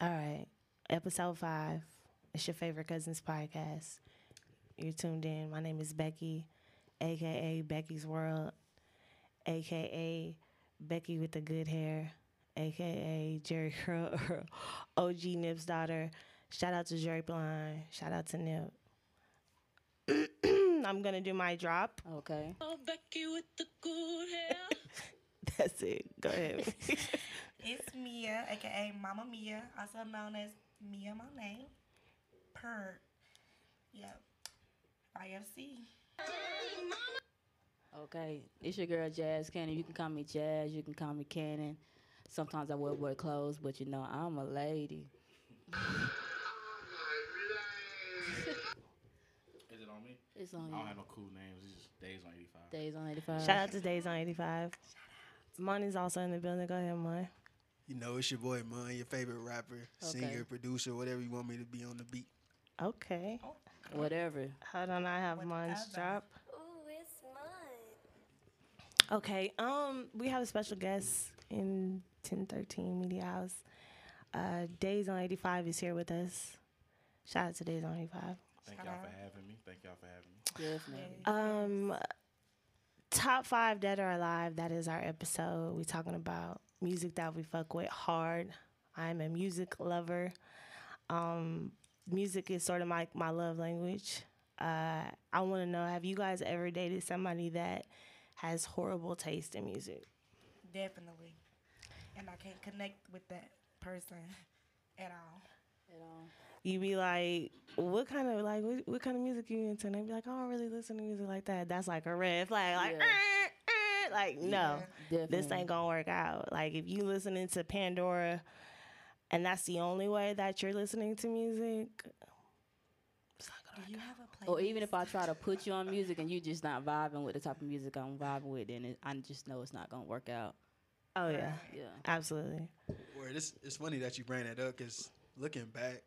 All right. Episode five. It's your favorite cousins podcast. You're tuned in. My name is Becky, aka Becky's World, aka Becky with the good hair, aka Jerry Curl, OG Nip's daughter. Shout out to Jerry Blind. Shout out to Nip. I'm gonna do my drop. Okay. Oh, Becky with the good hair. That's it. Go ahead. It's Mia, aka Mama Mia, also known as Mia Monet. Per. Yep. IFC. Okay. It's your girl Jazz Cannon. You can call me Jazz. You can call me Cannon. Sometimes I wear boy clothes, but you know I'm a lady. Is it on me? It's on you. I don't you. have no cool names. It's just days on 85. Days on 85. Shout out to Days on 85. Money's also in the building. Go ahead, Mon. You know, it's your boy Mon, your favorite rapper, singer, Okay. producer, whatever you want me to be on the beat. Okay. Whatever. Hold on, I have Mon's Whatever. drop. Ooh, it's mine. Okay. Um, we have a special guest in 1013 Media House. Uh, Days on 85 is here with us. Shout out to Days on 85. Thank Shout y'all out. for having me. Thank y'all for having me. Definitely. Um, top five dead or alive. That is our episode. We talking about music that we fuck with hard. I'm a music lover. Um, music is sort of my my love language. Uh, I want to know: Have you guys ever dated somebody that has horrible taste in music? Definitely. And I can't connect with that person at all. At all. You be like, what kind of like what, what kind of music you into? And they be like, I don't really listen to music like that. That's like a red flag. Like, Yeah. Like no. Definitely. this ain't gonna work out. Like if you listening to Pandora and that's the only way that you're listening to music, it's not gonna you work have a? Or even if I try to put you on music and you just not vibing with the type of music I'm vibing with, then it, I just know it's not gonna work out. out. Oh yeah. Yeah. Absolutely. Word, it's, it's funny that you bring that up because looking back,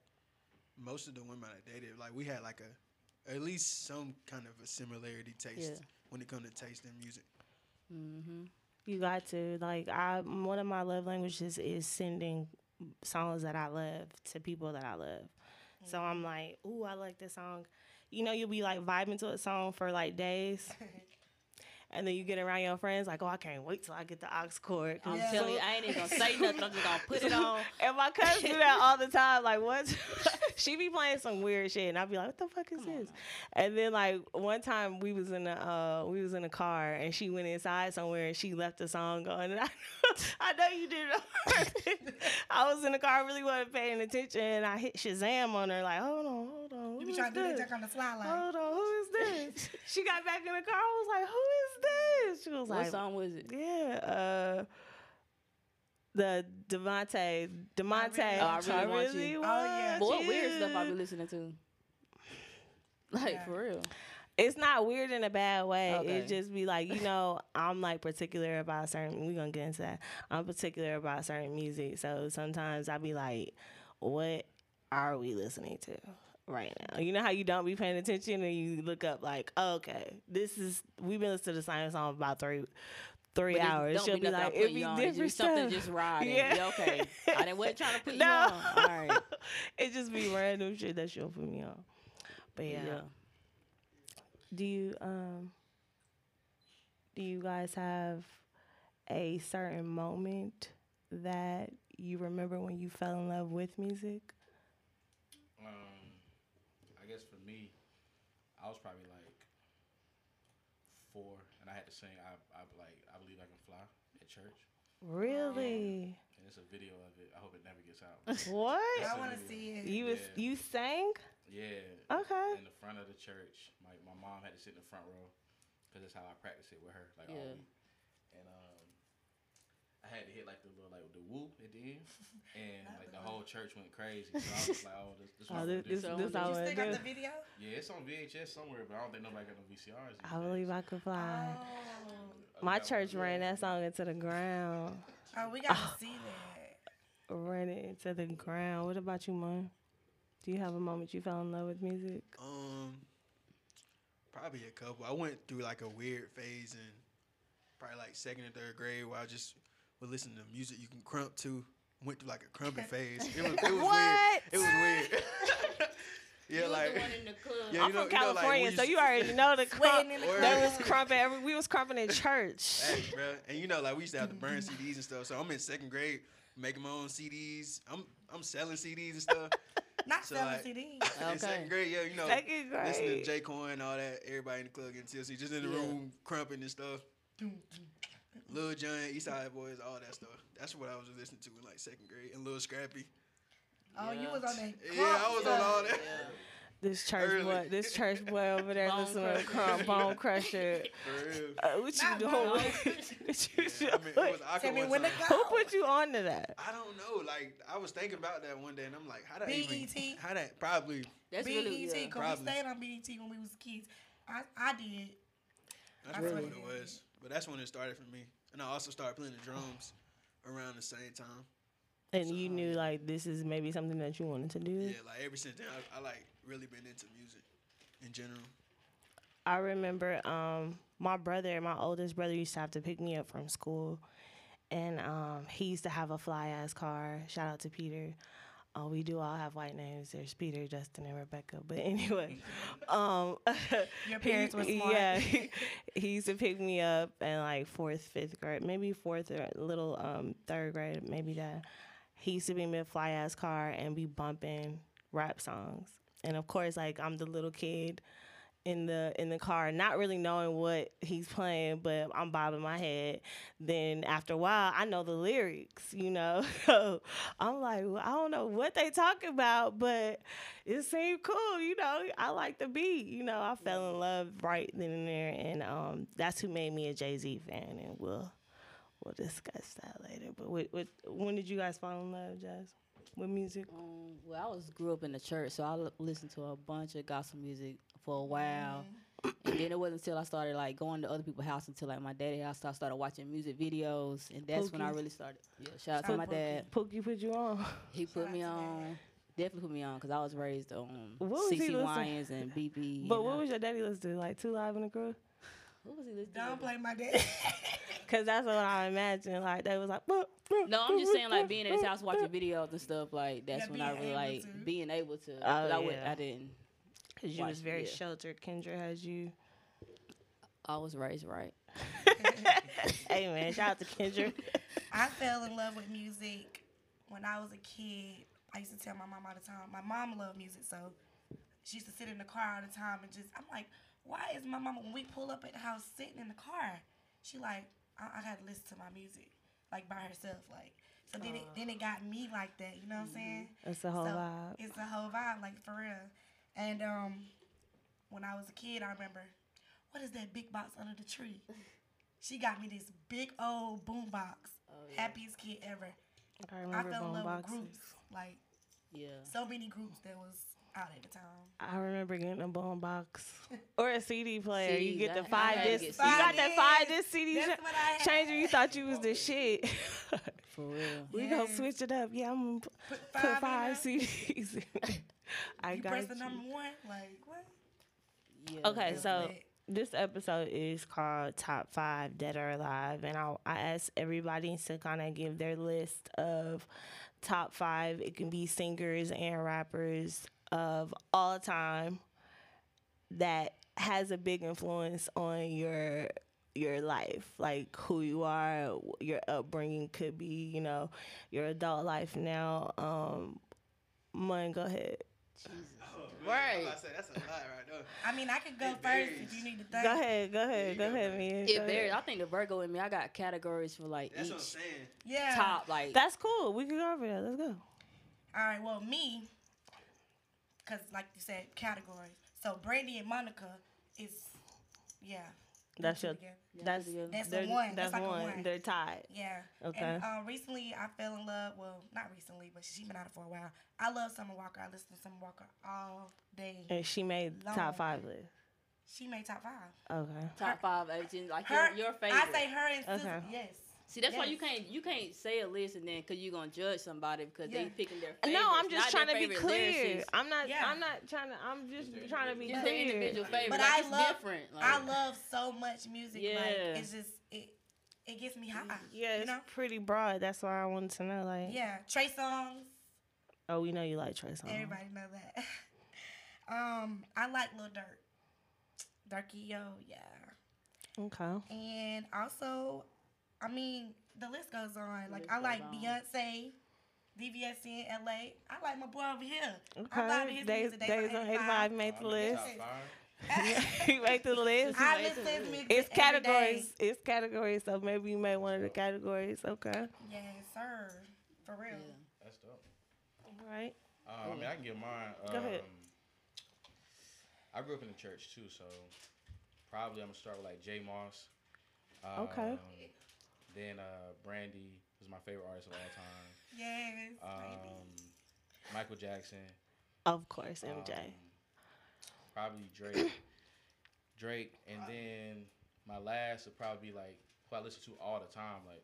most of the women I dated, like we had like a, at least some kind of a similarity taste Yeah. when it comes to taste in music. Mm-hmm. You got to like I one of my love languages is sending songs that I love to people that I love. So I'm like, ooh, I like this song. You know, you'll be like vibing to a song for like days. And then you get around your friends like, oh, I can't wait till I get the aux cord. I'm Yeah. telling you, I ain't even gonna say nothing. I'm just gonna put it on. And my cousin do that all the time. Like, what? she be playing some weird shit, and I'd be like, "What the fuck is this?" And then like one time we was in the uh we was in a car, and she went inside somewhere, and she left the song going. And I, I know you did it. I was in the car, really wasn't paying attention, and I hit Shazam on her, like, "Hold on, hold on, You be trying to do that on the fly, like, Hold on, who is this?" she got back in the car. I was like, "Who is this?" She was What like, song was it? yeah, uh, the Devontae, Demonte. Oh, I Really Want You. Oh, yeah. But what weird stuff I be listening to? Like Yeah. for real. It's not weird in a bad way. Okay. It just be like, you know, I'm like particular about certain. We gonna get into that. I'm particular about certain music, so sometimes I be like, what are we listening to? Right now, you know how you don't be paying attention and you look up like, okay, this is we've been listening to the same song about three, three hours. She'll be be like, it be. Different just something just riding. Yeah. Yeah. okay. I didn't wasn't trying to put No. you on. All right. it just be random shit that she'll put me on. But yeah. Yeah. Do you um do you guys have a certain moment that you remember when you fell in love with music? Um, I guess for me, I was probably like four, and I had to sing. I, I like I believe I can fly at church, Really? and it's a video of it. I hope it never gets out. what? I want to see it. You was Yeah. you sang? yeah. Okay. In the front of the church, my my mom had to sit in the front row, cause that's how I practiced it with her, like all Yeah. week. And um, I had to hit like the little like the woo at the end, and like the whole church went crazy. So I was like, oh, this, this Oh, what this, I'm this, gonna this do. So you still got the video? Yeah, it's on VHS somewhere, but I don't think nobody got no VCRs. these I believe days. I could fly. Oh. My church ran that song into the ground. Oh, we got to see that. Ran it into the ground. What about you, Mom? Do you have a moment you fell in love with music? Um, probably a couple. I went through like a weird phase in probably like second and third grade where I just would listen to music you can crump to went through like a crumping phase. It was, it was What? weird. It was weird. yeah, You like the one in the club. Yeah, I'm you know- from you know, like, California, so you already know the crump. Sweating in the Word. That was crumping. Every, we was crumping in church. Hey, bro. And you know, like we used to have to burn CDs and stuff. So I'm in second grade, making my own CDs. I'm I'm selling CDs and stuff. Not So, selling like- CDs. in Okay. second grade, yeah, you know, Second listening to J-Kwon, all that. Everybody in the club getting tipsy, just in the Yeah. room crumping and stuff. Lil Jon, Eastside Boys, all that stuff. That's what I was listening to in like second grade. And Lil Scrappy. Oh, you was on that. Yeah, I was on all that. Yeah. This church Early. boy, this church boy over there Bone listening to Crusher. bone crusher. For real. Uh, what you Not doing? what you Yeah, I mean, it was Tell me when to go. Who put you on to that? I don't know. Like I was thinking about that one day, and I'm like, how that BET. even? How that probably? That's BET, really yeah. because Probably. we stayed on BET when we was kids. I, I did. That's That's probably what what it it was. But that's when it started for me. And I also started playing the drums around the same time. And you knew like this is maybe something that you wanted to do. Yeah, like ever since then, I, I like really been into music in general. I remember um, my brother, my oldest brother, used to have to pick me up from school, and um, he used to have a fly ass car. Shout out to Peter. Uh, we do all have white names. There's Peter, Justin, and Rebecca. But anyway, um, Your parents were smart. Yeah, he, he used to pick me up in like fourth, fifth grade, maybe fourth or a little um, third grade, maybe that. He used to be in a fly ass car and be bumping rap songs. And of course, like I'm the little kid in the in the car, not really knowing what he's playing, but I'm bobbing my head. Then after a while, I know the lyrics, you know. So I'm like, well, I don't know what they talking about, but it seemed cool, you know. I like the beat, you know. I fell in love right then and there, and um, that's who made me a Jay Z fan, and we'll we'll discuss that later. But with, with, when did you guys fall in love, Jazz, with music? Um, well, I was grew up in the church, so I l- listened to a bunch of gospel music for a while, and then it wasn't until I started like going to other people's house until like my daddy house. I started watching music videos, and that's when I really started. Yeah, shout out Shout to my Pookie. dad. Pookie put you on. He put me to Dad. on. Definitely put me on because I was raised on What was he CC listening- and BB. But and, what was your daddy listening to? Like Two Live in the Crew? what was he listening Don't to? play my dad. Cause that's what I imagine. Like they was like, "Boop, boop, No, I'm just saying like being in his house watching videos and stuff like that's Yeah, when I being really like to. being able to. Oh, but I would. I didn't. Cause you was very yeah. sheltered. Kendra has you. I was raised right. hey man, shout out to Kendra. I fell in love with music when I was a kid. I used to tell my mom all the time. My mom loved music, so she used to sit in the car all the time and just. I'm like, why is my mama when we pull up at the house sitting in the car? She like, I, I got to listen to my music like by herself, like. So then it then it got me like that. You know what I'm mm-hmm. saying? It's a whole so vibe. It's a whole vibe, like for real. And um, when I was a kid, I remember, what is that big box under the tree? She got me this big old boom box. Happiest kid ever. I I remember fell in love boxes. with groups, like Yeah. so many groups that was out at the time. I remember getting a bone box or a CD player. you CDs, get the I- I five had to disc. You got that five disc CD That's what I had. changer. You thought you was the shit. For real. we Yeah. gonna switch it up. Yeah, I'm gonna p- Put put five, five in. CDs. In there. I You got press the number one, like what? Yeah. Okay, so lit. this episode is called Top Five Dead or Alive, and I I asked everybody to kind of give their list of top five. It can be singers and rappers of all time that has a big influence on your your life, like who you are, your upbringing could be, you know, your adult life now. Um, Mun, go ahead. Oh, right. I say that's a lot right there. I mean, I could go It first varies. if you need to think. Go ahead, go ahead, go ahead, man. It Go varies. ahead. I think the Virgo in me, I got categories for like That's what I'm each saying. Yeah. top like That's cool. We can go over that. Let's go. All right. Well, me, because like you said, categories. So Brandy and Monica is, yeah. That's your. two together. That's That's the one. That's, That's like a one. one. They're tied. Yeah. Okay. And uh, recently, I fell in love. Well, not recently, but she's been out for a while. I love Summer Walker. I listen to Summer Walker all day. And she made Long. top five list. She made top five. Okay. top five agents, like Her, your, your favorite. I say her and Sister. Okay. Yes. See, that's why you can't you can't say a list and then because you're gonna judge somebody because Yeah. they picking their favorites. No, I'm just not trying to be clear. lyricists. I'm not. Yeah. I'm not trying to. I'm just trying to be Just their clear. individual favorite. But like, I it's love- different. Like, I love so much music. Like Yeah. it's just it. it gets me high. Yeah, you it's know. pretty broad. That's why I wanted to know. Like, Yeah, Trey Songz. oh, we know you like Trey Songz. Everybody know that. um, I like Lil Durk. Durky yo, yeah. Okay. And also, I mean, the list goes on. Like I like on. Beyonce, DVSN, LA. I like my boy over here. I love Okay. his Days, music. Days on 85 made the list. top he made the list. I listen to his music It's categories. It's categories. So maybe you made one of the categories. Okay. Yes, sir. For real. Yeah. That's dope. All right. Uh, I mean, I can give mine. Um, Go ahead. I grew up in the church too, so probably I'm gonna start with like J. Moss. Um, Okay. Then uh, Brandy is my favorite artist of all time. Yes, baby. Um, Michael Jackson. Of course, MJ. um, probably Drake. Drake, and then my last would probably be like who I listen to all the time, like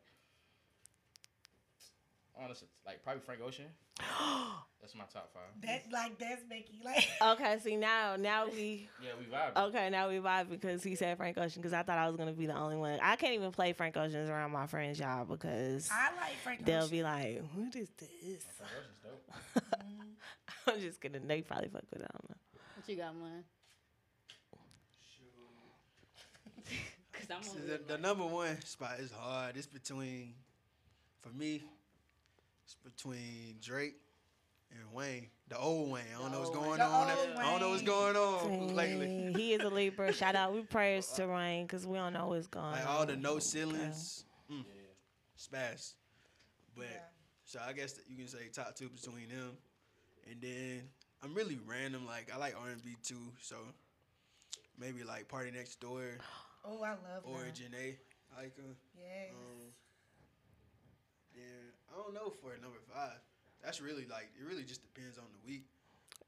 honestly, like probably Frank Ocean. That's my top five. That like that's Becky. Like okay. See now, now we. Yeah, we vibe. Okay, now we vibe because he said Frank Ocean because I thought I was gonna be the only one. I can't even play Frank Ocean's around my friends, y'all, because I like Frank they'll Ocean. be like, "What is this?" Frank Ocean's dope. I'm just kidding. They probably fuck with it. I don't know. What you got, man? Cause I'm See, the, the number one spot is hard. It's between, for me, it's between Drake and Wayne, the old Wayne. I don't know what's going on. I don't know what's going on lately. He is a Libra. Shout out. We prayers to Rain because we don't know what's going Like on. all the no ceilings, mm, spaz. But Yeah. so I guess you can say top two between them, and then I'm really random. Like I like R&B too, so maybe like Party Next Door Oh, I love or her. Jhené. I like her. Yes. Um, then I don't know for number five. That's really like it. Really just depends on the week.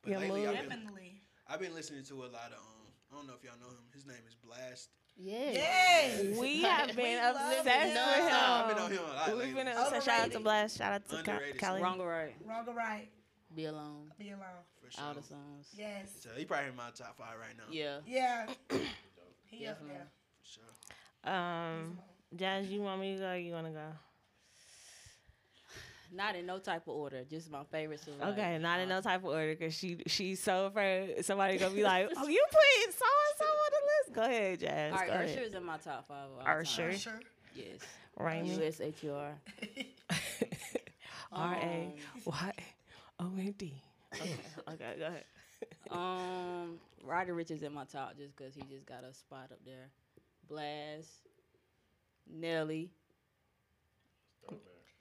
But Your lately, mood. I've been, Definitely. I've been listening to a lot of um. I don't know if y'all know him. His name is Blxst. Yeah. Yes. We have been We obsessed him. with him. I've been on him a lot We've lately. been obsessed. Shout out to Blxst. Shout out to Ka- Underrated. Kelly. Wrong or right? Wrong or right? Be alone. Be alone. for sure. All the songs. Yes. So he probably in my top five right now. Yeah. Yeah. he up Definitely. there. For sure. Um, Jazz, you want me to go? Or you want to go? Not in no type of order. Just my favorites. of, like, Okay, not in no type of order because she she's so afraid somebody gonna be like, "Oh, you put so and so on the list." Go ahead, Jazz. All right, go Usher is in my top five. Of all Usher. time. Sure. Yes. Raymond. U S H U R. R A Um, Y O N D. Okay, okay, go ahead. Um, Roddy Ricch is in my top just because he just got a spot up there. Blxst, Nelly,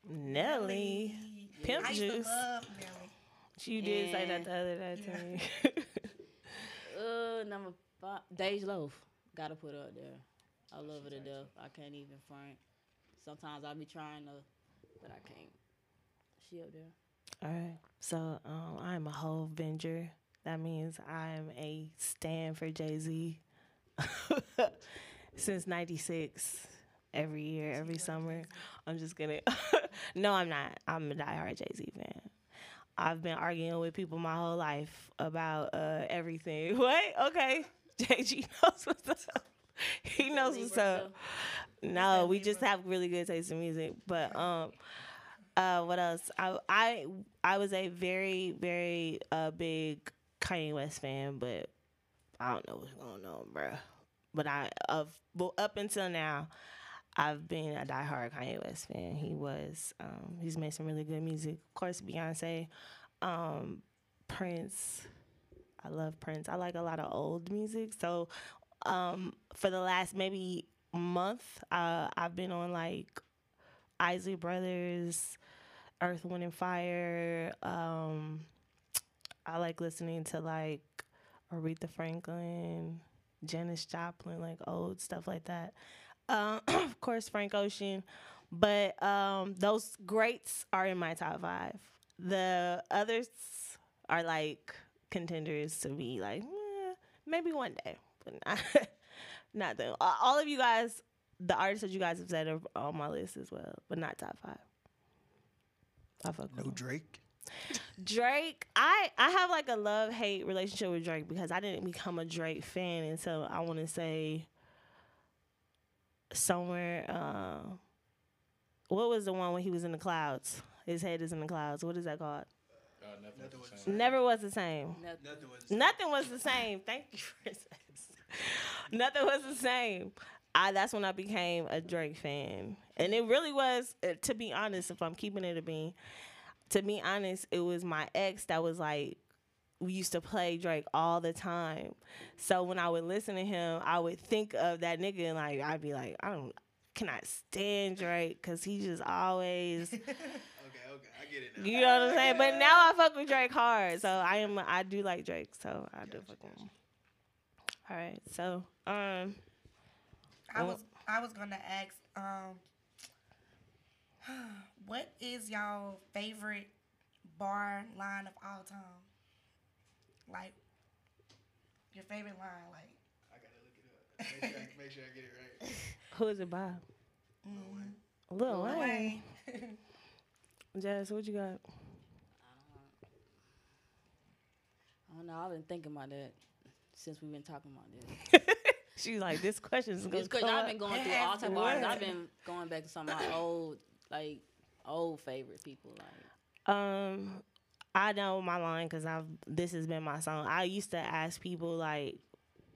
Nelly, Pimp I used to Juice. love Nelly. She did say that the other day to Yeah. me. uh, number five, Dej Loaf. Gotta put her up there. I love her to death. I can't even front. Sometimes I'll be trying to, but I can't. She up there. All right. So um, I'm a whole Venger. That means I'm a stand for Jay Z since '96. Every year, every summer. I'm just gonna. no, I'm not. I'm a diehard Jay Z fan. I've been arguing with people my whole life about uh, everything. What? Okay. JG knows what's up. He knows what's up. No, we just have really good taste in music. But um, uh, what else? I I I was a very very uh big Kanye West fan, but I don't know what's going on, bro. But I of well, up until now, I've been a diehard Kanye West fan. He was um, he's made some really good music. Of course, Beyonce, um, Prince. I love Prince. I like a lot of old music. So um, for the last maybe month, uh, I've been on like Isley Brothers, Earth, Wind, and Fire. Um, I like listening to like Aretha Franklin, Janis Joplin, like old stuff like that. Um, of course, Frank Ocean, but um, those greats are in my top five. The others are like contenders to be like eh, maybe one day, but not not them. All of you guys, the artists that you guys have said are on my list as well, but not top five. I fuck No. Drake. Drake, I I have like a love hate relationship with Drake because I didn't become a Drake fan until I want to say somewhere. Uh, what was the one when he was in the clouds? His head is in the clouds. What is that called? Uh, nothing Nothing was was the the same. Never was the same. Nothing. Nothing was. Nothing was the same. Thank you, Princess. Nothing was the same. I that's when I became a Drake fan, and it really was. uh, To be honest, if I'm keeping it a bean, to be honest, it was my ex that was like, we used to play Drake all the time. So when I would listen to him, I would think of that nigga, and like I'd be like, I don't cannot stand Drake because he just always Okay, okay, I get it now. you know what I'm saying? But now I fuck with Drake hard. So I am I do like Drake, so I do fuck with him. All right. So um I was I was gonna ask, um, what is y'all favorite bar line of all time? Like your favorite line, like I gotta look it up. Make sure I, make sure I get it right. who is it by? mm, Lil Lil Wayne. Wayne. Jazz, what you got? I don't know. I've been thinking about that since we've been talking about this. She's like, this question is gonna It's I've been going through all to type of artists. I've been going back to some of my old, like, old favorite people. Like, Um, I know my line because I've this has been my song. I used to ask people like,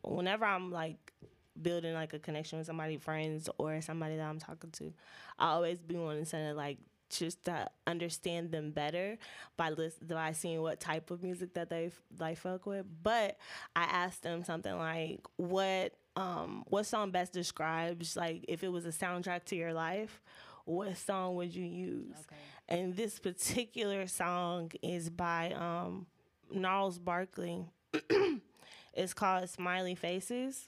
whenever I'm like building like a connection with somebody, friends or somebody that I'm talking to, I always be wanting to like just to understand them better by list by seeing what type of music that they like fuck with. But I asked them something like, what um what song best describes like if it was a soundtrack to your life, what song would you use? okay. And this particular song is by um Gnarls Barkley. it's called Smiley Faces.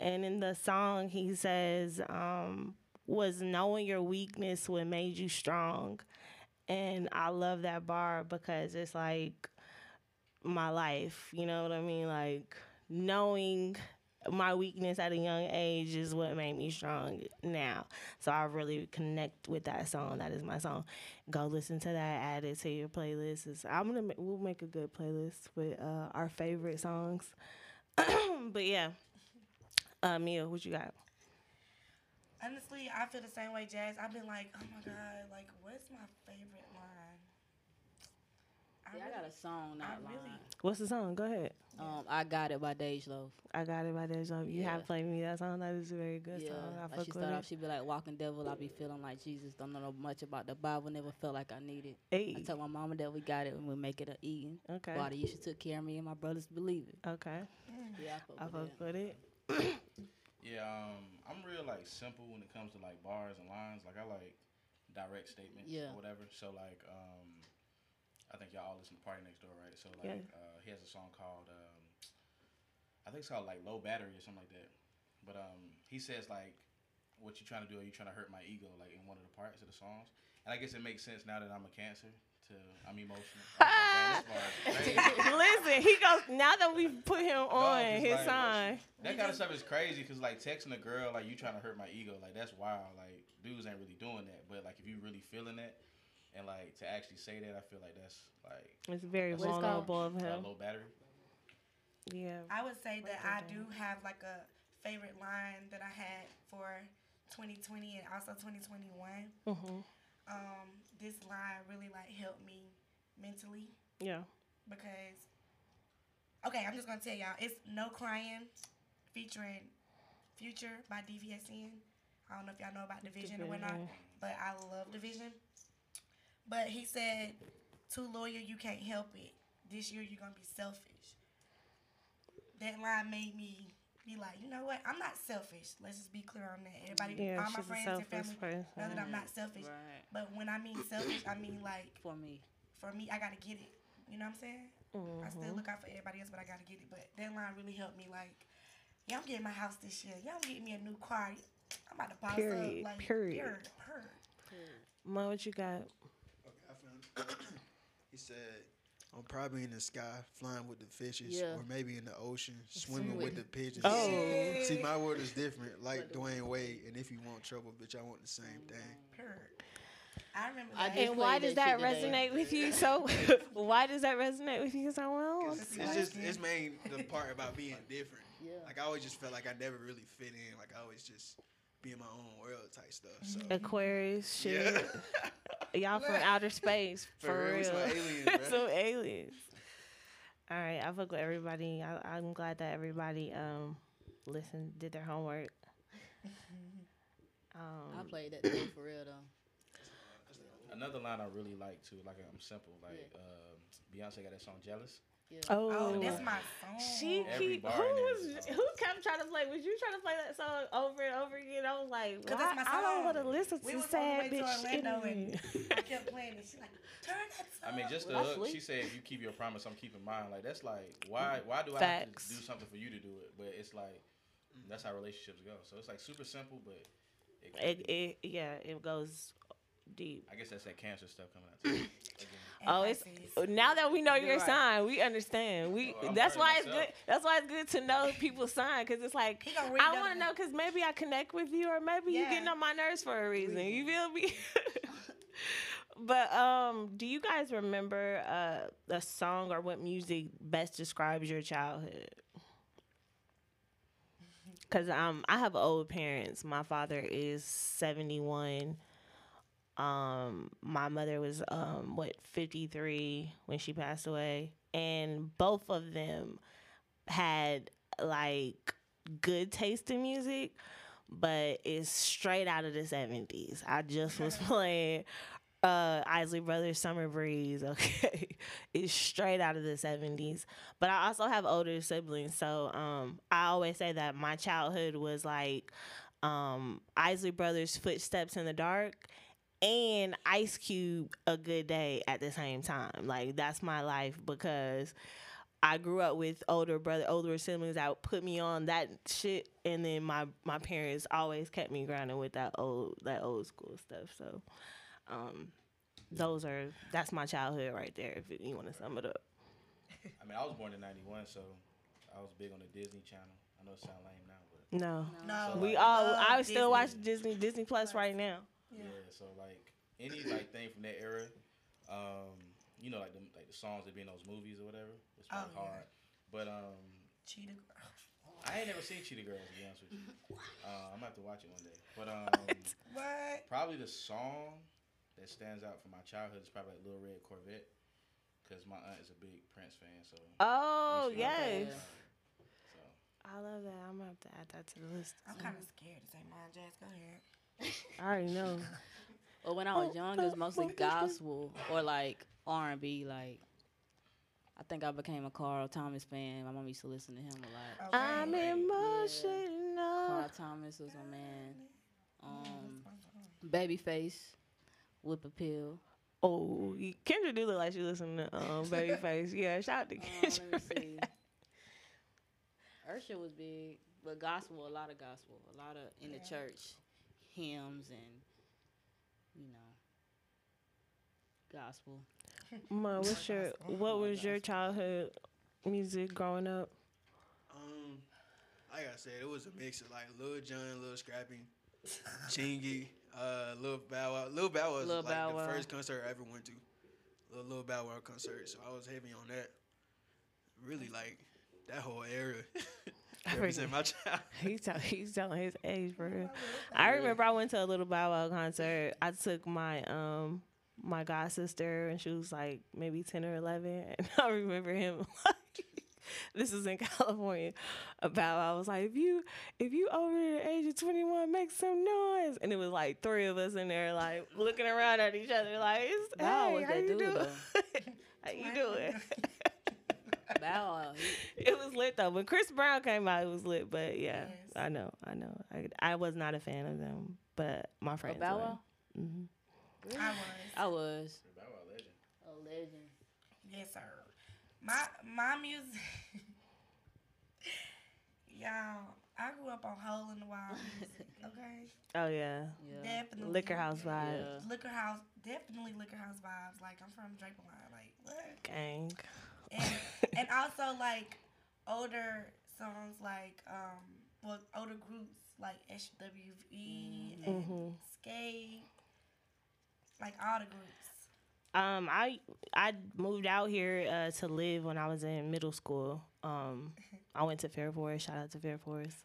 And in the song he says, um, was knowing your weakness what made you strong. And I love that bar because it's like my life, you know what I mean? Like knowing my weakness at a young age is what made me strong now. So I really connect with that song. That is my song. Go listen to that. Add it to your playlist. It's, I'm gonna ma- we'll make a good playlist with uh, our favorite songs. but yeah, uh, Mia, what you got? Honestly, I feel the same way, Jazz. I've been like, oh my god, like what's my favorite? I Yeah, I got a song, I not really- What's the song? Go ahead. Um, I got it by Dej Loaf. I got it by Deja. You Yeah. have played me that song. That is a very good yeah, song. I like fuck she with start off, she be like, "Walking devil, I be feeling like Jesus. Don't know much about the Bible. Never felt like I needed." I Hey. tell my mama that we got it and we make it a eating. Okay. Body, you should took care of me and my brothers believe it. Okay. Yeah, I fuck I fuck that. with it. Yeah, um, I'm real like simple when it comes to like bars and lines. Like I like direct statements Yeah. or whatever. So like, um, I think y'all all listen to Party Next Door, right? So like, Yeah. uh, he has a song called, um, I think it's called like Low Battery or something like that. But um, he says like, what you trying to do? Are you trying to hurt my ego? Like in one of the parts of the songs. And I guess it makes sense now that I'm a Cancer. To I'm emotional. I was like, "Damn, this bar is crazy." Listen, he goes now that we've put him on just his like- sign. That kind of stuff is crazy because like texting a girl like you trying to hurt my ego like that's wild. Like dudes ain't really doing that, but like if you really feeling that and like to actually say that, I feel like that's like It's very What's it called? vulnerable of him. low battery. Yeah. I would say that I do have like a favorite line that I had for 2020 and also 2021. hmm Um, this line really like helped me mentally Yeah. because okay, I'm just gonna tell y'all it's no crying featuring Future by DVSN. I don't know if y'all know about DVSN or whatnot, but I love DVSN. But he said, "Too loyal, you can't help it. This year you're gonna be selfish." That line made me be like, you know what? I'm not selfish. Let's just be clear on that. Everybody, Yeah, all my friends and family person. know that I'm not selfish. Right. But when I mean selfish, I mean like For me. for me, I gotta get it. You know what I'm saying? I Mm-hmm. still look out for everybody else, but I gotta get it. But that line really helped me. Like, yeah, I'm getting my house this year. Y'all getting me a new car. I'm about to boss Period, up. Like, period. period. period. Ma, what you got? Okay, I found. he said, "I'm probably in the sky, flying with the fishes, Yeah. or maybe in the ocean, swimming with the pigeons." Oh. See, my world is different. Like Dwyane Wade, and if you want trouble, bitch, I want the same thing. I remember I that. did And why does that that shit today. resonate with you so? why does that resonate with you so well? It's, it's just it's main the part about being different. Yeah. Like I always just felt like I never really fit in. Like I always just be in my own world type stuff. So Aquarius shit. yeah, Y'all from outer space for, For real, real. some aliens, bruh. some aliens. All right, I fuck with everybody. I, I'm glad that everybody um listened, did their homework. Um, I played that today for real though. Another line I really like too, like I'm simple, like um, Beyonce got that song "Jealous." Yeah. oh, Oh, that's my song. She Every keep who was is a song. who kept trying to play? Was you trying to play that song over and over again? I was like, 'Cause why? that's my I don't want to listen We to was on the sad way to bitch Orlando and I kept playing it. She's like, turn that song. I mean, just the I hook. She said, "If you keep your promise, I'm keeping mine." Like that's like, why? Why do I have to do something for you to do it? But it's like, that's how relationships go. So it's like super simple, but it, It, it, yeah, it goes deep. I guess that's that cancer stuff coming out. Too. Again. And Oh, it's now that we know You're your right. sign, we understand. We Oh, that's learning why it's myself. good. That's why it's good to know people's sign because it's like He gonna read I want to know because maybe I connect with you or maybe you Yeah. getting on my nerves for a reason. You feel me? but um, do you guys remember uh, a song or what music best describes your childhood? Cause um, I have old parents. My father is seventy one. Um, my mother was um what fifty three when she passed away, and both of them had like good taste in music, but it's straight out of the seventies. I just was playing uh Isley Brothers Summer Breeze, okay. it's straight out of the 70s. But I also have older siblings, so um I always say that my childhood was like um Isley Brothers Footsteps in the Dark and Ice Cube A Good Day at the same time. Like that's my life because I grew up with older brother, older siblings that put me on that shit, and then my my parents always kept me grounded with that old that old school stuff. So, um, those are that's my childhood right there. If you want to sum it up, I mean, I was born in '91, so I was big on the Disney Channel. I know it sounds lame now, but no, No, So, we like- all love I still Disney. watch Disney Disney Plus right now. Yeah. So like any like thing from that era, um, you know, like the like the songs that be in those movies or whatever. It's Oh, like yeah. hard. But um, Cheetah Girls. I ain't never seen Cheetah Girls to be honest with you. Uh, I'm gonna have to watch it one day. But um, What? probably the song that stands out from my childhood is probably like Little Red Corvette, because my aunt is a big Prince fan. So Oh we used to yes, listen to Yeah. that. So I love that. I'm gonna have to add that to the list. I'm kind of scared to say mine, Jazz. Go ahead. I already know. Well, when I was young, it was mostly gospel or like R and B. Like, I think I became a Carl Thomas fan. My mom used to listen to him a lot. Okay. I'm emotional. Carl Thomas was a man. Um, Babyface, Whip Appeal. Oh, you- Kendra do look like she listen to um, Babyface. Yeah, shout out to Um, Kendra. let me see. Usher was big, but gospel, a lot of gospel, a lot of in the church, hymns and you know, gospel. Ma, what's your what was your childhood music growing up? Um, like I said, it was a mix of like Lil Jon, Lil Scrappy, Chingy, uh, Lil Bow Wow. Lil Bow Wow was Lil like Bow the Wow. first concert I ever went to. Lil, Lil Bow Wow concert, so I was heavy on that. Really like that whole era. Represent my child. He's tell, he's telling his age bro. I remember I went to a little Bow Wow concert. I took my um my god sister and she was like maybe ten or eleven, and I remember him. this is in California. About I was like, if you if you over the age of twenty one, make some noise. And it was like three of us in there, like looking around at each other, like, it's, Bow hey, was how that you dude, doing? though. how you doing? Bow Wow, It was lit though. When Chris Brown came out, it was lit. But yeah, Yes. I know, I know. I, I was not a fan of them, but my friends Bow were. Wow. hmm I was. I was Bow Wow legend. a legend. Yes, sir. My my music, y'all. I grew up on Hole in the Wild music. Okay, Oh yeah, Yeah. definitely Liquor House vibes, Yeah. Liquor House, definitely Liquor House vibes. Like I'm from Draper Line. Like what? gang. And and also like older songs like um well older groups like SWV and Mhm. Skate. Like all the groups. Um, I I moved out here uh, to live when I was in middle school. Um, I went to Fair Forest. Shout out to Fair Forest.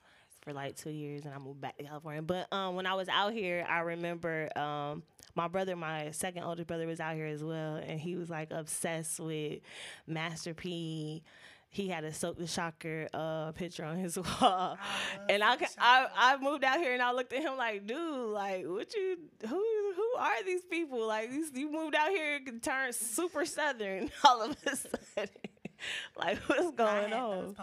For like two years, and I moved back to California. But um, when I was out here, I remember um, my brother, my second oldest brother, was out here as well, and he was like obsessed with Master P. He had a Silkk the Shocker uh, picture on his wall, and I, I I moved out here and I looked at him like, dude, like what you who who are these people? Like these, you moved out here and turned super southern all of a sudden. like what's going on?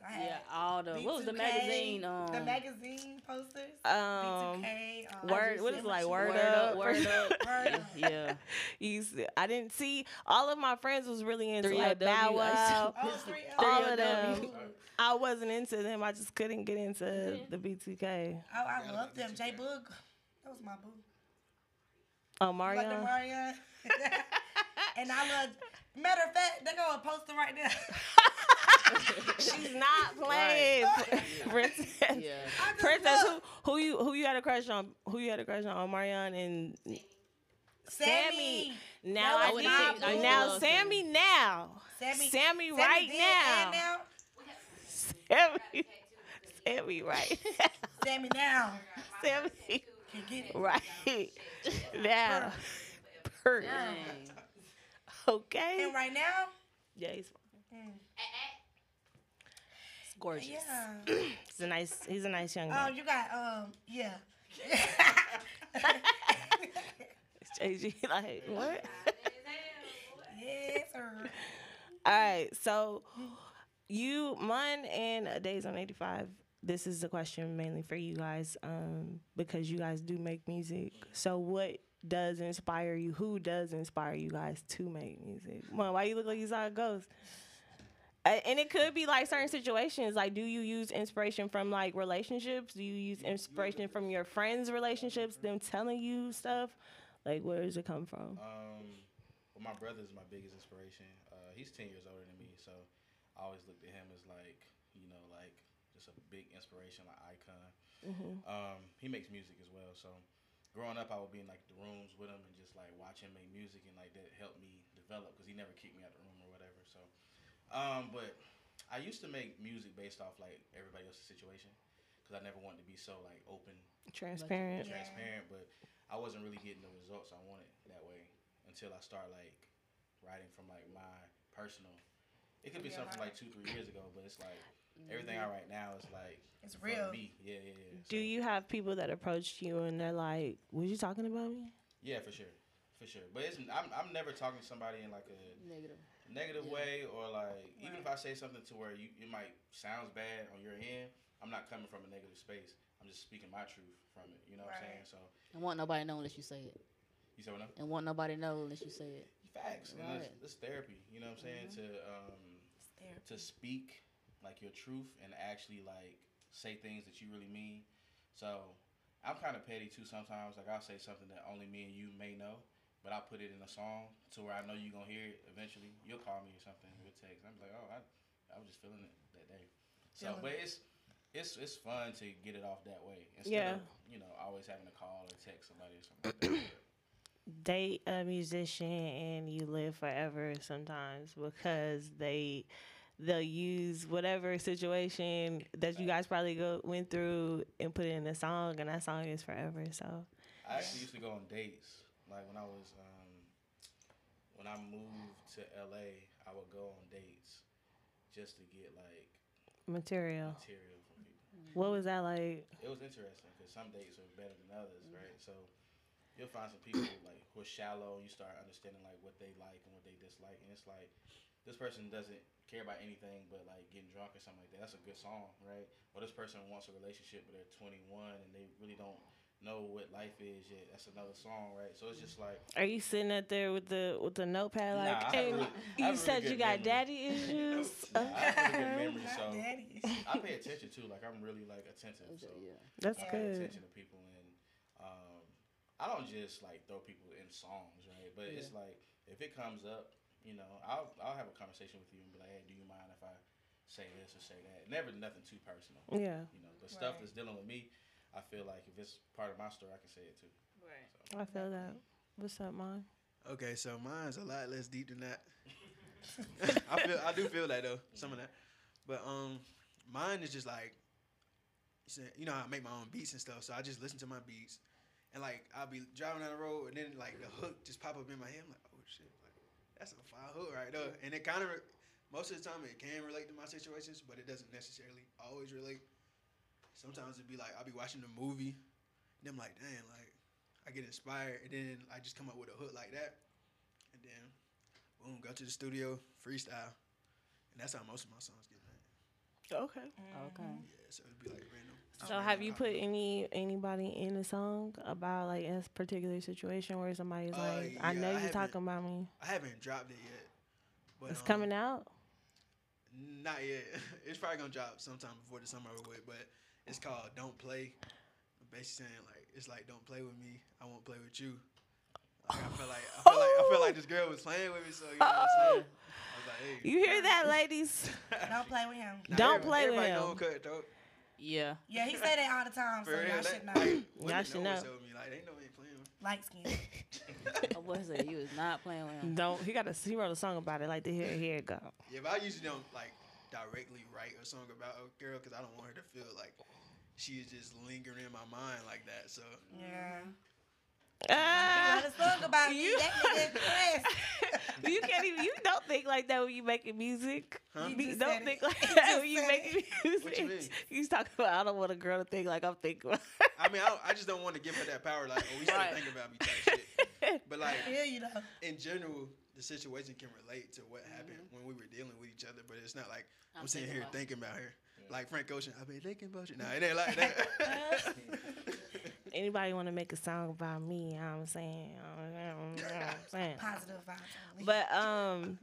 Posters. I had Yeah, all the what was the magazine? Um, the magazine posters. Um, B2K. Um, word, what is it like? Word, Word up, up, word up. Word up. yeah, You used to- I didn't see all of my friends was really into Three like LW, Bow I Wow. Oh, three All of them. I wasn't into them. I just couldn't get into the B2K. Oh, I love them. J Boog. That was my boo. Oh, You Like the Mario. And I love. Matter of fact, they're gonna post poster right there. She's not playing. Princess. Yeah. Princess, who, who you who you had a crush on? Who you had a crush on? Marion and Sammy. Now That I was need my to- now Sammy now. Sammy, Sammy Sammy right then now. now. Sammy, Sammy right. Sammy now. Sammy Can get it. right now. Purr. Okay. And right now, Yeah, he's, It's gorgeous. yeah. he's a nice. He's a nice young guy. Oh, you got um, yeah. JG, like what? yes, sir. All right, so you, mine, and Days on 85. This is a question mainly for you guys, um, because you guys do make music. So, what does inspire you? Who does inspire you guys to make music? Mom, why you look like you saw a ghost? Uh, and it could be like certain situations. Like, do you use inspiration from like relationships? Do you use inspiration from your friends' relationships? Them telling you stuff? Like, where does it come from? Um, well, my brother is my biggest inspiration. Uh, he's ten years older than me, so I always looked at him as like, you know, like just a big inspiration, like icon. Um, he makes music as well, so growing up, I would be in like the rooms with him and just like watch him make music, and like that helped me develop because he never kicked me out of the room or whatever. So, um, but I used to make music based off like everybody else's situation because I never wanted to be so like open Transparent. Yeah. transparent, but I wasn't really getting the results I wanted that way until I start like writing from like my personal. It could be Yeah, something right. like two, three years ago, but it's like everything I write now is like It's from real. Me, yeah, yeah, yeah. Do you have people that approached you and they're like, "Was you talking about me?" Yeah, for sure, for sure. But it's I'm I'm never talking to somebody in like a Negative. Negative Yeah. way or like even if I say something to where you it might sounds bad on your end, I'm not coming from a negative space. I'm just speaking my truth from it. You know what I'm saying? So And want nobody know unless you say it. you said what? now? And want nobody know unless you say it. Facts. And Right. it's, it's therapy. You know what I'm saying? To um therapy. to speak like your truth and actually like say things that you really mean. So I'm kind of petty too sometimes. Like I'll say something that only me and you may know, but I'll put it in a song to where I know you're gonna hear it eventually. You'll call me or something with text. I'm like, oh, I, I was just feeling it that day. So, Feeling but it's it's it's fun to get it off that way instead Yeah. of you know always having to call or text somebody or something. Like. Date a musician and you live forever sometimes because they they'll use whatever situation that you guys probably go went through and put it in a song and that song is forever. So I actually used to go on dates. Like when I was um, when I moved to LA, I would go on dates just to get like material. material from people. What was that like? It was interesting because some dates are better than others, right? So you'll find some people like who are shallow. You start understanding like what they like and what they dislike, and it's like this person doesn't care about anything but like getting drunk or something like that. That's a good song, right? Or this person wants a relationship but they're 21 and they really don't know what life is yet. That's another song, right? So it's just like Are you sitting up there with the with the notepad like, I have hey, really- you have really said you got memory. daddy issues? I have really good memory, so daddy. I pay attention too. Like I'm really like attentive. So Yeah. That's I pay good. attention to people, and um, I don't just like throw people in songs, right? But it's like if it comes up, you know, I'll I'll have a conversation with you and be like, hey, do you mind if I say this or say that? Never nothing too personal, Yeah, you know. But stuff that's dealing with me, I feel like if it's part of my story, I can say it too. Right. I feel that. What's up, mine? Okay, so mine's a lot less deep than that. I feel I do feel that though, some of that. But um mine is just like you know, I make my own beats and stuff. So I just listen to my beats, and like I'll be driving down the road, and then like the hook just pop up in my head. I'm like, oh shit, like that's a fire hook right there. And it kind of most of the time it can relate to my situations, but it doesn't necessarily always relate. Sometimes it'd be like I'll be watching the movie, and I'm like, damn, like I get inspired, and then I just come up with a hook like that, and then boom, go to the studio, freestyle, and that's how most of my songs get made. Okay. Okay. Yeah, so it'd be like random. So have you put any anybody in a song about like a particular situation where somebody's Uh, like, I know I you're talking about me. I haven't dropped it yet. But It's um, coming out. Not yet. It's probably gonna drop sometime before the summer over with. But it's called "Don't Play." I'm basically saying like it's like don't play with me. I won't play with you. Like, I feel like I feel like I feel like this girl was playing with me. So you know what I'm saying. Oh. I was like, hey. You hear that, ladies? Don't play with him. Now, Don't play with everybody him. know I'm cut, though. Yeah. Yeah, he say that all the time, so real, y'all that- should know. like, Y'all should know. what's up with me. Like they know I ain't playing. with- me. Light skin. I was say you was not playing with him. Don't. He got a. He wrote a song about it. Like to hear, here it go. Yeah, but I usually don't like directly write a song about a girl because I don't want her to feel like she is just lingering in my mind like that. So Yeah. Ah, Wrote a song about you- That nigga impressed. you can't even. You don't think like that when you making music. Huh? You You don't said think it. like You that when you said making music. What you mean? He's talking about. I don't want a girl to think like I'm thinking. About I mean, I, I just don't want to give her that power. Like, oh, we still Right. think about me type shit. But like I feel you though. in general, the situation can relate to what happened when we were dealing with each other. But it's not like I'm, I'm sitting here about- thinking about her. Like Frank Ocean, I've been thinking about you. Nah, it ain't like that. Anybody want to make a song about me? You know what I'm saying. You know what I'm saying. Positive vibes only. But um,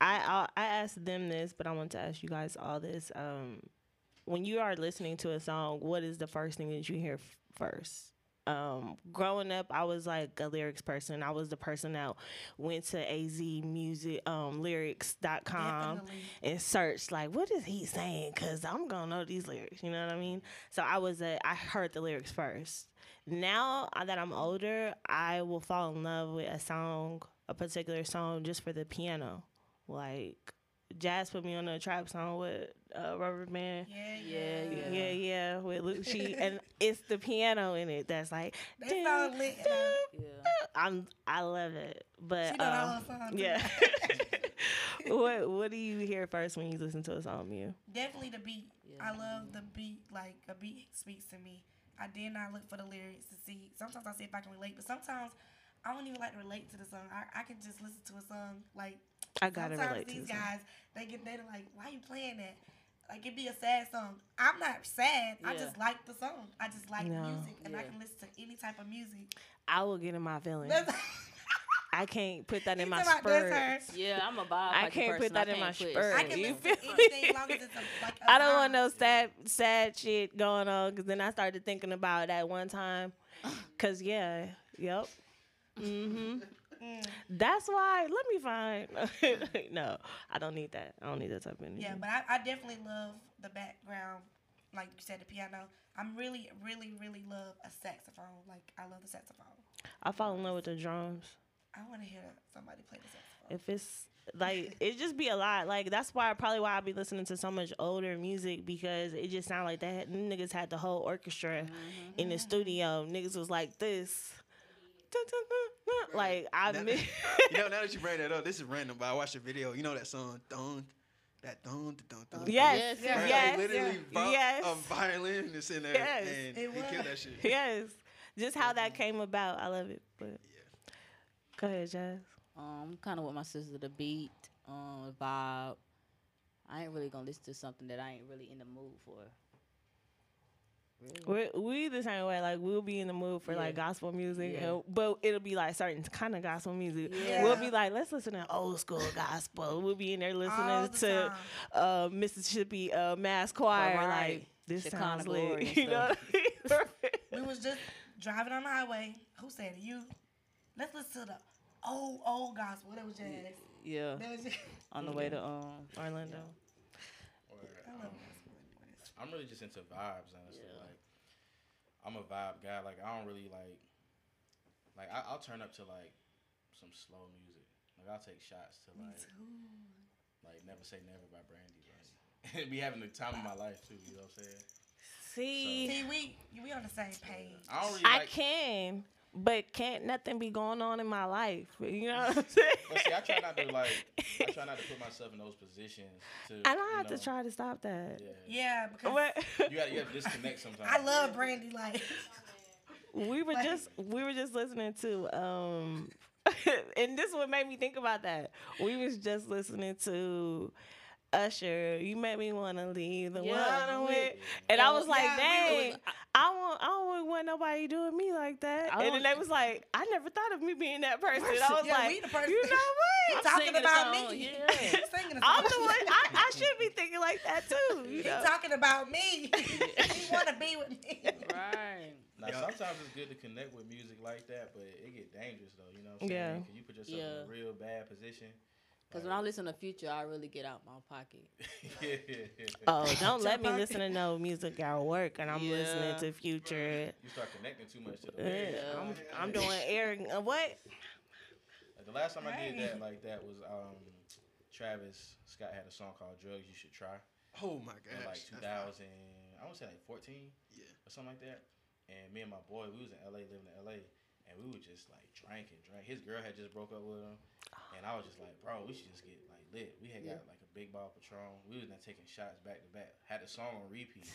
I I I asked them this, but I want to ask you guys all this. Um, when you are listening to a song, what is the first thing that you hear f- first? Um, growing up, I was like a lyrics person. I was the person that went to az music um, lyrics.com and searched like what is he saying? Because i'm gonna know these lyrics you know what i mean? So i was a i heard the lyrics first. Now that i'm older i will fall in love with a song a particular song just for the piano. Like jazz put me on a trap song with uh, rubber band Yeah, Yeah, yeah. yeah. yeah yeah with Luke she and it's the piano in it that's like That dun, song lit. dun, Yeah. i'm i love it but She um, song. yeah what what do you hear first when you listen to a song you Definitely the beat. I love the beat. Like a beat speaks to me. I did not look for the lyrics to see. Sometimes I see if I can relate, but sometimes I don't even like to relate to the song. I, I can just listen to a song. Like I gotta sometimes relate to these this one. guys, they get they're like, why you playing that? Like it'd be a sad song. I'm not sad. I just like the song. I just like No. music, and I can listen to any type of music. I will get in my feelings. I can't put that in my talking about this spirit. her. Yeah, I'm a vibe. I can't put that in my can't put spirit. I can listen feel to anything as long as it's a, like a I don't want no sad sad shit going on because then I started thinking about that one time. Cause yeah, yep. Mhm. Mm. That's why. Let me find. no, I don't need that. I don't need that type of energy. Yeah, but I, I definitely love the background, like you said, the piano. I'm really, really, really love a saxophone. Like I love the saxophone. I fall in love with the drums. I want to hear somebody play the saxophone. If it's like it just be a lot. Like that's why probably why I be listening to so much older music because it just sound like that niggas had the whole orchestra in the studio. Niggas was like this. Dun, dun, dun, dun. Like I Now- miss you know, now that you bring that up, this is random, but I watched a video. You know that song, thong, that thong, thong, thong. Yes, Yes, yes, Right, yes, like literally brought yes. a violin that's in there, Yes. and It he killed was. that shit. yes. Just how that came about. I love it. But go ahead, Jazz. Um, kind of with my sister, the beat, um, vibe. I ain't really gonna listen to something that I ain't really in the mood for. Really? We're, we the same way. Like we'll be in the mood for like gospel music, Yeah. and, but it'll be like certain kind of gospel music. Yeah. We'll be like, let's listen to old school gospel. We'll be in there listening the to uh, Mississippi uh, Mass Choir. Right. Like this Shekinah sounds Glory lit. and You know what I We was just driving on the highway. Who said it? You? Let's listen to the old, old gospel. That was jazz. Yeah, That was just, on the way to um. mean? Orlando. Or, I um, love gospel anyways. I'm really just into vibes, honestly. Yeah. Like, I'm a vibe guy. Like, I don't really like. Like, I, I'll turn up to like some slow music. Like, I'll take shots to like, like "Never Say Never" by Brandy. Like, and be having the time of my life too. You know what I'm saying? See, See, we we on the same page. I don't really I like. can, but can't nothing be going on in my life. You know what I'm saying? But see, I try not to like. I try not to put myself in those positions. To, And I you have know, to try to stop that. Yeah. Yeah, because But You got you to disconnect sometimes. I love Brandy. Like, we were Like- just we were just listening to um and this what made me think about that. We was just listening to Usher, you made me want to leave the Yeah, one I'm with, and I was like, Yeah, "Dang, was- I want, I don't want nobody doing me like that." I and then don't- they was like, "I never thought of me being that person." I was Yeah, like, we the person- "You know what? talking singing a about song, me. yeah. He singing a I'm the one. I, I should be thinking like that too." You know? talking about me. he want to be with me. Right. Now, Yeah. sometimes it's good to connect with music like that, but it get dangerous though. You know what I'm Yeah. saying? 'Cause you put yourself in a real bad position. Because when I listen to Future, I really get out my pocket. yeah, yeah, yeah. Oh, don't let me listen to no music at work, and I'm listening to Future. You start connecting too much to the Yeah. Yeah. I'm, I'm doing Eric. Uh, what? Like, the last time I did that like that was um, Travis Scott had a song called "Drugs You Should Try." Oh my in gosh. like that's 2000, I want to say like 14 Yeah. or something like that. And me and my boy, we was in LA, living in LA, and we were just like drinking, drink. His girl had just broke up with him, and I was just like, bro, we should just get like lit. We had got like a big ball of Patron. We was then taking shots back to back. Had the song on repeat.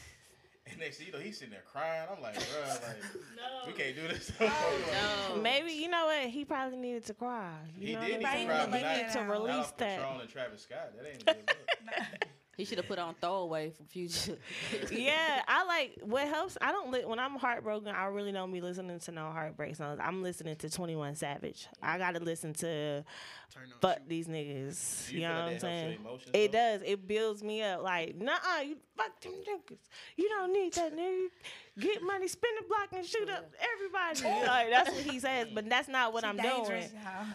And next thing you know, he's sitting there crying. I'm like, bro, like we can't do this. no oh, more." No. Maybe you know what? He probably needed to cry. You He know did need what I to mean? cry, He needed to not not release off that. Patron and Travis Scott. That ain't good look. He should have put on throwaway for Future. yeah, I like what helps. I don't li- when I'm heartbroken. I really don't be listening to no heartbreak songs. I'm listening to Twenty One Savage. I gotta listen to fuck shoot. these niggas. Do You, you know what I'm that helps your saying? emotions, It though? does. It builds me up. Like, nah, you fuck them niggas. You don't need that nigga. Get money, spin the block, and shoot up everybody. like that's what he says, but that's not what She I'm doing. dangerous.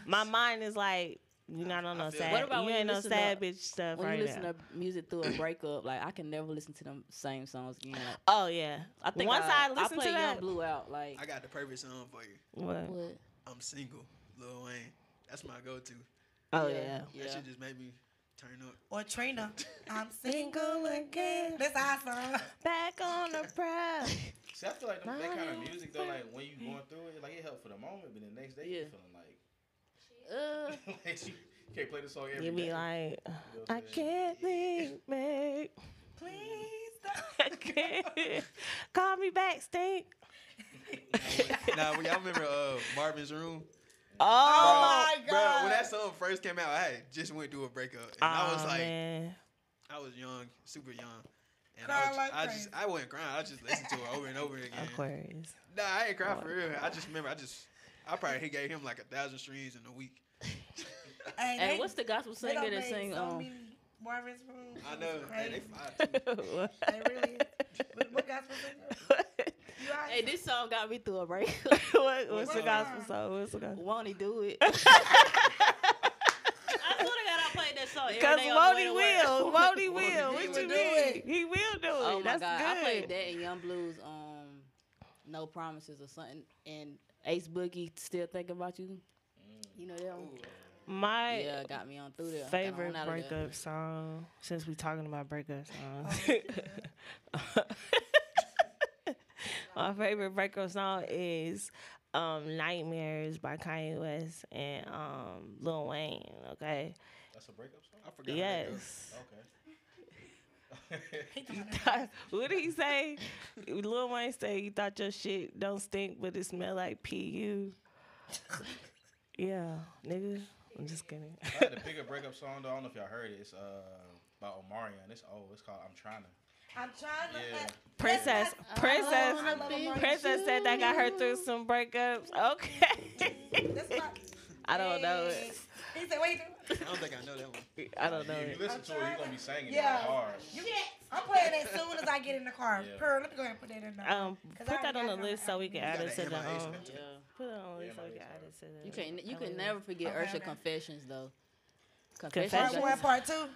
My mind is like, you're not on no feel sad. What about you when ain't you no listen to- bitch stuff when right you listen now. to music through a breakup, like I can never listen to them same songs again. Like, Oh yeah. I think once I, I, listen play to that, Young Blue out. Like I got the perfect song for you. what? what? I'm single, Lil Wayne. That's my go-to. Oh Yeah. yeah. Yeah. That shit just made me turn up. Or Trina. I'm single again. That's awesome. Back on the prowl. See, I feel like them, that kind of music though, like when you going through it, like it helped for the moment, but the next day you Yeah. feeling like, Uh, you can't play the song every You be day. like, You know I can't leave me. Please don't. I can't. Call me back, stink. now, when y'all remember uh, Marvin's Room? Oh, my God. Bro, when that song first came out, I had just went through a breakup, and I was like, man. I was young, super young, and Crying I, was, like I just, I wasn't crying. I just listened to it over and over again. Aquarius. Nah, I ain't crying for real. I just remember, I just, I probably he gave him like a thousand streams in a week. Hey, and they- what's the gospel singer that sing? so Um, many Marvin's Room. I know, hey, they Crazy. fire too. They really. What, what gospel singer? You hey, this song got me through a breakup. what, what's the gospel song? What's the gospel? Won't he do it? I swear to God, I played that song Because day on the way Won't he will. Won't he Won't he will. do What you mean? He will do it. Oh my That's god, good. I played that in Young Blues. Um, No Promises or something, and Ace Boogie still thinking about you. You know that one? My Yeah, got me on through there. Favorite on out there. breakup song, since we talking about breakup songs. My favorite breakup song is um, "Nightmares" by Kanye West and um, Lil Wayne. Okay. That's a breakup song. I forgot. how that goes. Yes. Okay. He talking what did he say? Lil Wayne say you thought your shit don't stink, but it smell like pu. yeah, nigga. I'm just kidding. I had to pick a breakup song though. I don't know if y'all heard it. It's uh by Omarion. It's old. It's called I'm Trying to. I'm trying to. Yeah. Princess, princess, I princess said that got her through some breakups. Okay. That's my. I don't know it. Hey. He said, "Wait, I don't think I know that one. I don't know If you it. listen to it, you're gonna be singing Yeah. it hard. you get." I'm playing it as soon as I get in the car. Yeah. Pearl, let me go ahead and put that in there. Um, 'Cause put I that on the list so we can add it to the the um. Yeah. Put it on the list so we can add it to the. You can you can never forget Okay, Usher. Confessions though. part Confessions. one, part two.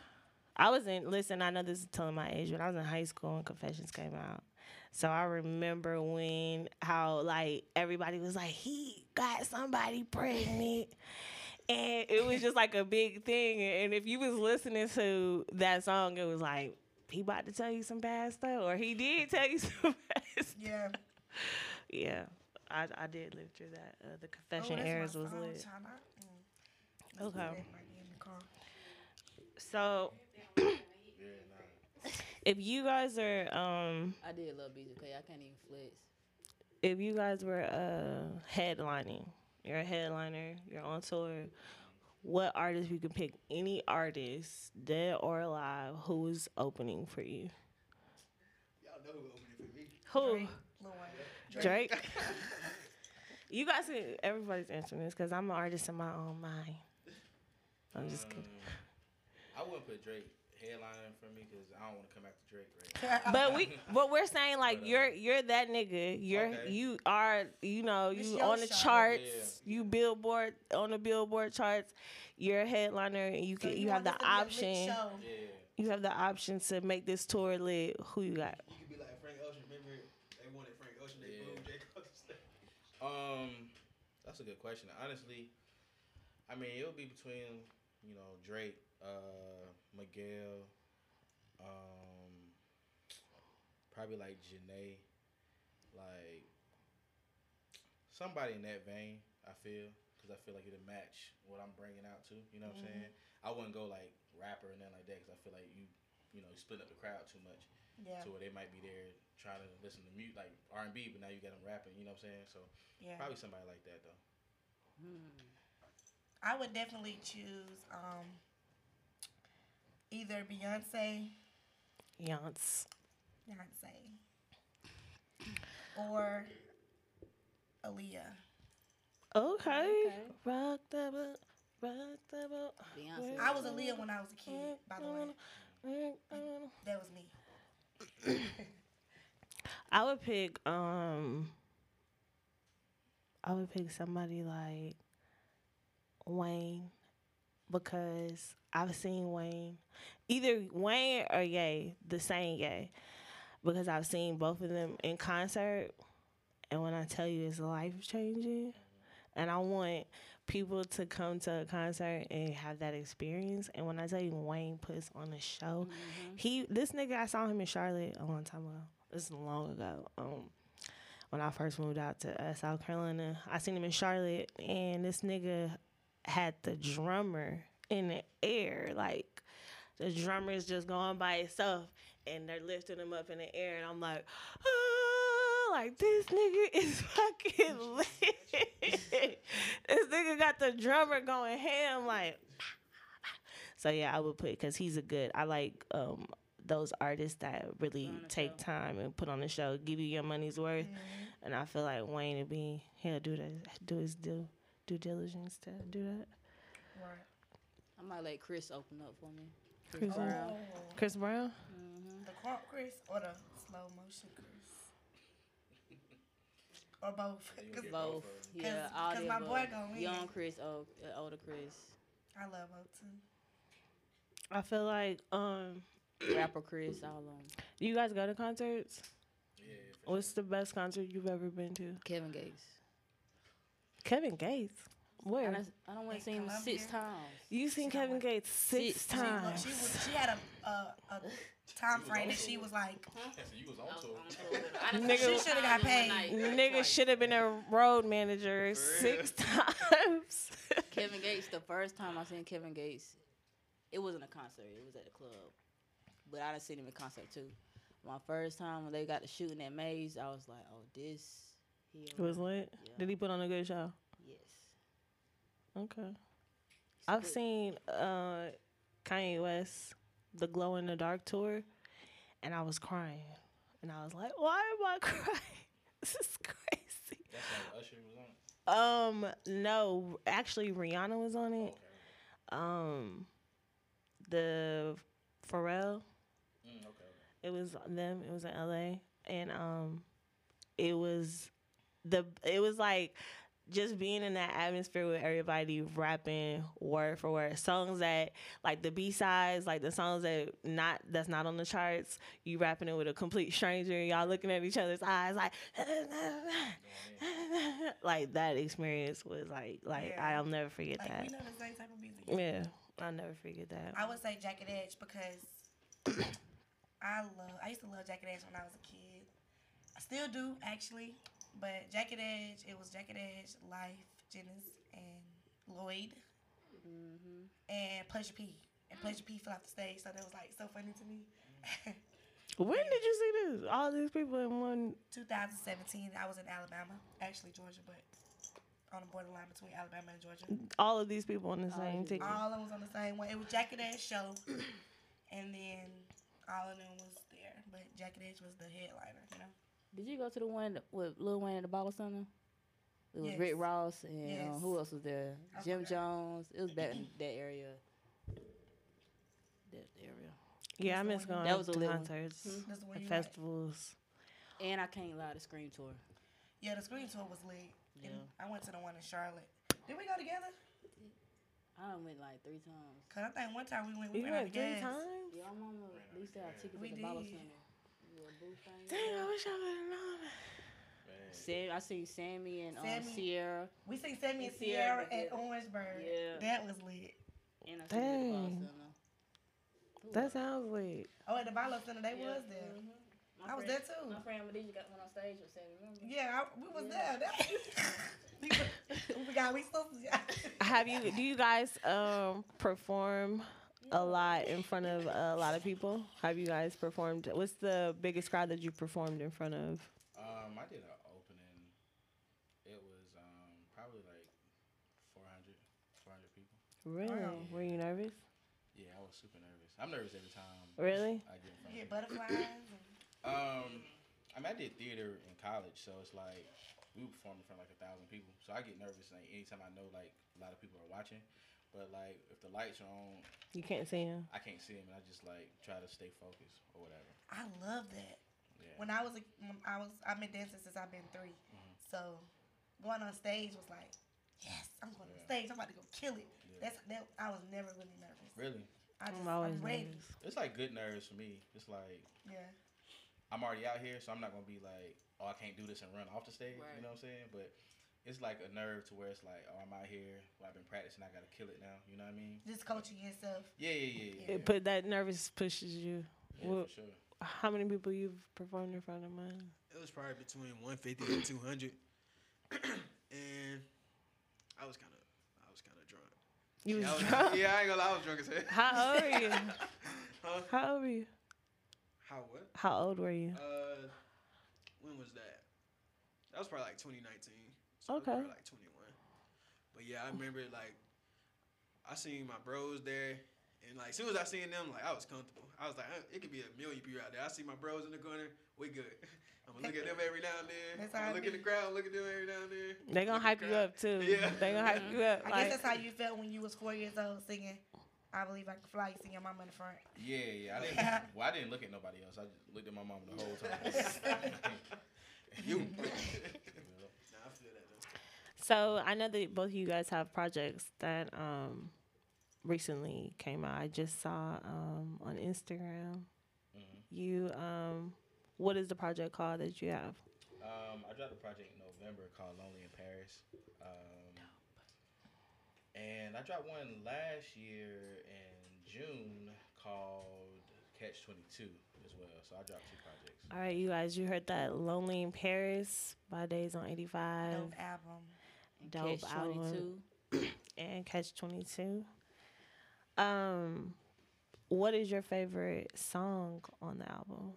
I was in. Listen, I know this is telling my age, but I was in high school when Confessions came out. So I remember when how like everybody was like, he got somebody pregnant. And it was just like a big thing. And if you was listening to that song, it was like he about to tell you some bad stuff, or he did tell you some bad stuff. Yeah. Yeah, I I did live through that. Uh, the Oh, confession that's my errors was phone lit. mm. Okay. do that right in the car. So if you guys are um I did love BGK. I can't even flex. if you guys were uh headlining, you're a headliner, you're on tour. What artist you can pick? Any artist, dead or alive, who is opening for you? Y'all know who opened it for me. Who? Drake, Lil Wayne. Drake. you guys, can, everybody's answering this because I'm an artist in my own mind. I'm just kidding. Um, I wouldn't put Drake headlining for me because I don't want to come back to Drake right But we, but we're saying like But, uh, you're you're that nigga. You're Okay. you are you know you your on the show. charts. You billboard on the billboard charts. You're a headliner and you So can you, have the this to be a lit option. Yeah. You have the option to make this tour lit. Who you got? You could be like Frank Ocean. Remember, they wanted Frank Ocean. They Yeah. booed J. Cole. Um, that's a good question. Honestly, I mean it'll be between you know Drake, uh, Miguel, um, probably like Jhené, like somebody in that vein. I feel because I feel like it'll match what I'm bringing out too. You know what I'm saying? I wouldn't go like rapper and then like that because I feel like you you know you split up the crowd too much Yeah. to where they might be there trying to listen to mute like R and B, but now you got them rapping. You know what I'm saying? So Yeah. probably somebody like that though. Hmm. I would definitely choose um either Beyonce, Yance. Beyonce, or Aaliyah. Okay. Okay. Rock the boat. Rock the boat. Beyonce. I was Aaliyah when I was a kid, by the way. That was me. I would pick um I would pick somebody like Wayne because I've seen Wayne either Wayne or Ye, the same Ye. Because I've seen both of them in concert and when I tell you it's life changing and I want people to come to a concert and have that experience and when I tell you Wayne puts on a show he this nigga I saw him in Charlotte a long time ago. This is long ago. Um, when I first moved out to uh, South Carolina, I seen him in Charlotte, and this nigga had the drummer in the air, like the drummer is just going by itself, and they're lifting him up in the air, and I'm like, ah, like this nigga is fucking lit. this nigga got the drummer going ham, like. So yeah, I would put because he's a good. I like um those artists that really take show. time and put on the show, give you your money's worth. And I feel like Wayne would be he'll do that, do his due due diligence to do that. Right. I might let Chris open up for me. Chris, Brown. Chris Brown. The crop Chris or the slow motion Chris? Or both. you 'Cause get Both. Yeah, 'Cause- all 'cause the my above. boy gonna win. Young Chris, old, uh, older Chris, I love both too. I feel like um, rapper Chris, all of them. you guys go to concerts. Yeah. for What's the best concert you've ever been to? Kevin Gates. Kevin Gates. I Where? don't, I don't want to see him six times. You seen She Kevin went- Gates six Six. She, was, times. she was she had a a, a time frame that she was like Yeah, so you was on tour. Nigga- she should have got paid. Nigga should have been a road manager six times. Kevin Gates, the first time I seen Kevin Gates, it wasn't a concert. It was at the club. But I done seen him in concert too. My first time when they got to shooting that maze, I was like, oh, this. He it was lit. Yeah. Did he put on a good show? Yes. Okay. I've good. seen uh, Kanye West, the Glow in the Dark tour, and I was crying. And I was like, why am I crying? This is crazy. That's like Usher was on. Um, no, actually, Rihanna was on it. Okay. Um, the Pharrell, Mm, okay. it was them. It was in LA, and um, it was the it was like just being in that atmosphere with everybody rapping word for word songs that like the B sides, like the songs that not that's not on the charts. You rapping it with a complete stranger, y'all looking at each other's eyes like like that experience was like like Yeah. I'll never forget like that. we know the same type of music. Yeah, I'll never forget that. I would say Jagged Edge because I love. I used to love Jagged Edge when I was a kid. I still do actually, but Jagged Edge. It was Jagged Edge, Lyfe, Jennings, and Lloyd, Mm-hmm. and Pleasure P. And Pleasure P fell off the stage, so that was like so funny to me. When did you see this? All these people in one. 2017, I was in Alabama, actually Georgia, but on the borderline between Alabama and Georgia. All of these people on the same these ticket. All of them was on the same one. It was Jagged Edge show, and then all of them was there, but Jagged Edge was the headliner. You know. Did you go to the one with Lil Wayne at the Bottle Center? It was Rick Ross and uh, Yes. who else was there? I Jim forgot. Jones. It was back in that area. That area. Yeah, I That's the miss one going That was a to lit one. concerts, That's the one and you like. festivals. And I can't lie, the Scream Tour. Yeah, the Scream tour was lit. And Yeah. I went to the one in Charlotte. Did we go together? I done went like three times. Cause I think one time we went. We You ran went three gas. times? Yeah, my mama they used to have tickets We at the Bottle did. Center. Little. Dang, I wish I would have known. Man. Sam, I seen Sammy and um, Sammy. Ciara. We seen Sammy and And Ciara Ciara at together. Orangeburg. Yeah. That was lit. And I seen them at the Bottle Dang. That sounds lit. Oh, at the Bottle Center, they Yeah. was there. Mhm. My I was friend- there too. My friend Medina got one on stage with Sammy. Remember? Yeah, I, we was Yeah. there. We, we got we sisters. Have you? Do you guys um perform a lot in front of a lot of people? Have you guys performed? What's the biggest crowd that you performed in front of? Um, I did an opening. It was um probably like 400, 400 people. Really? Wow. Were you nervous? Yeah, I was super nervous. I'm nervous every time. Really? I get in front Get butterflies. Um, I mean, I did theater in college, so it's like we were performing in front of like a thousand people. So I get nervous like anytime I know like a lot of people are watching. But like if the lights are on, You can't see him. I can't see him, and I just like try to stay focused or whatever. I love that. Yeah. When I was a, when I was I've been dancing since I've been 3 Mhm. So going on stage was like, yes, I'm going on stage. I'm about to go kill it. Yeah. That's that. I was never really nervous. Really, I just I'm always I'm ready. nervous. it's like good nerves for me. It's like Yeah. I'm already out here, so I'm not gonna be like, oh, I can't do this and run off the stage. Right. You know what I'm saying? But it's like a nerve to where it's like, oh, I'm out here. Well, I've been practicing. I gotta kill it now. You know what I mean? Just coaching yourself. Yeah, yeah, yeah, yeah. It, but that nervous pushes you. yeah, well- for sure. How many people you've performed in front of, mine? It was probably between 150 and 200, and I was kind of, I was kind of drunk. You yeah, I was was, drunk. yeah, I ain't gonna lie, I was drunk as hell. How old were you? Huh? How old were you? How what? How old were you? Uh, when was that? That was probably like 2019. So it was Okay. probably like 21. But yeah, I remember like I seen my bros there, and like as soon as I seen them, like I was comfortable. I was like, uh, it could be a million people out there. I see my bros in the corner, we good. I'm gonna look at them every now and then. That's I'm how gonna it look at the crowd, look at them every now and then. They gonna hype the you up too. Yeah. They gonna hype you up. I Like, guess that's how you felt when you was four years old singing. I believe I can fly. You sing your mama in the front. Yeah, yeah. I didn't. well, I didn't look at nobody else. I just looked at my mom the whole time. you. nah, I feel that though. So I know that both of you guys have projects that um recently came out. I just saw um on Instagram. Mhm. You um what is the project called that you have? Um, I dropped a project in November called Lonely in Paris. Um, and I dropped one last year in June called Catch 22 as well. So I dropped two projects. All right, you guys, you heard that Lonely in Paris by Days on 85 Dope album. And Dope Catch album. 22. and Catch 22. Um what is your favorite song on the album?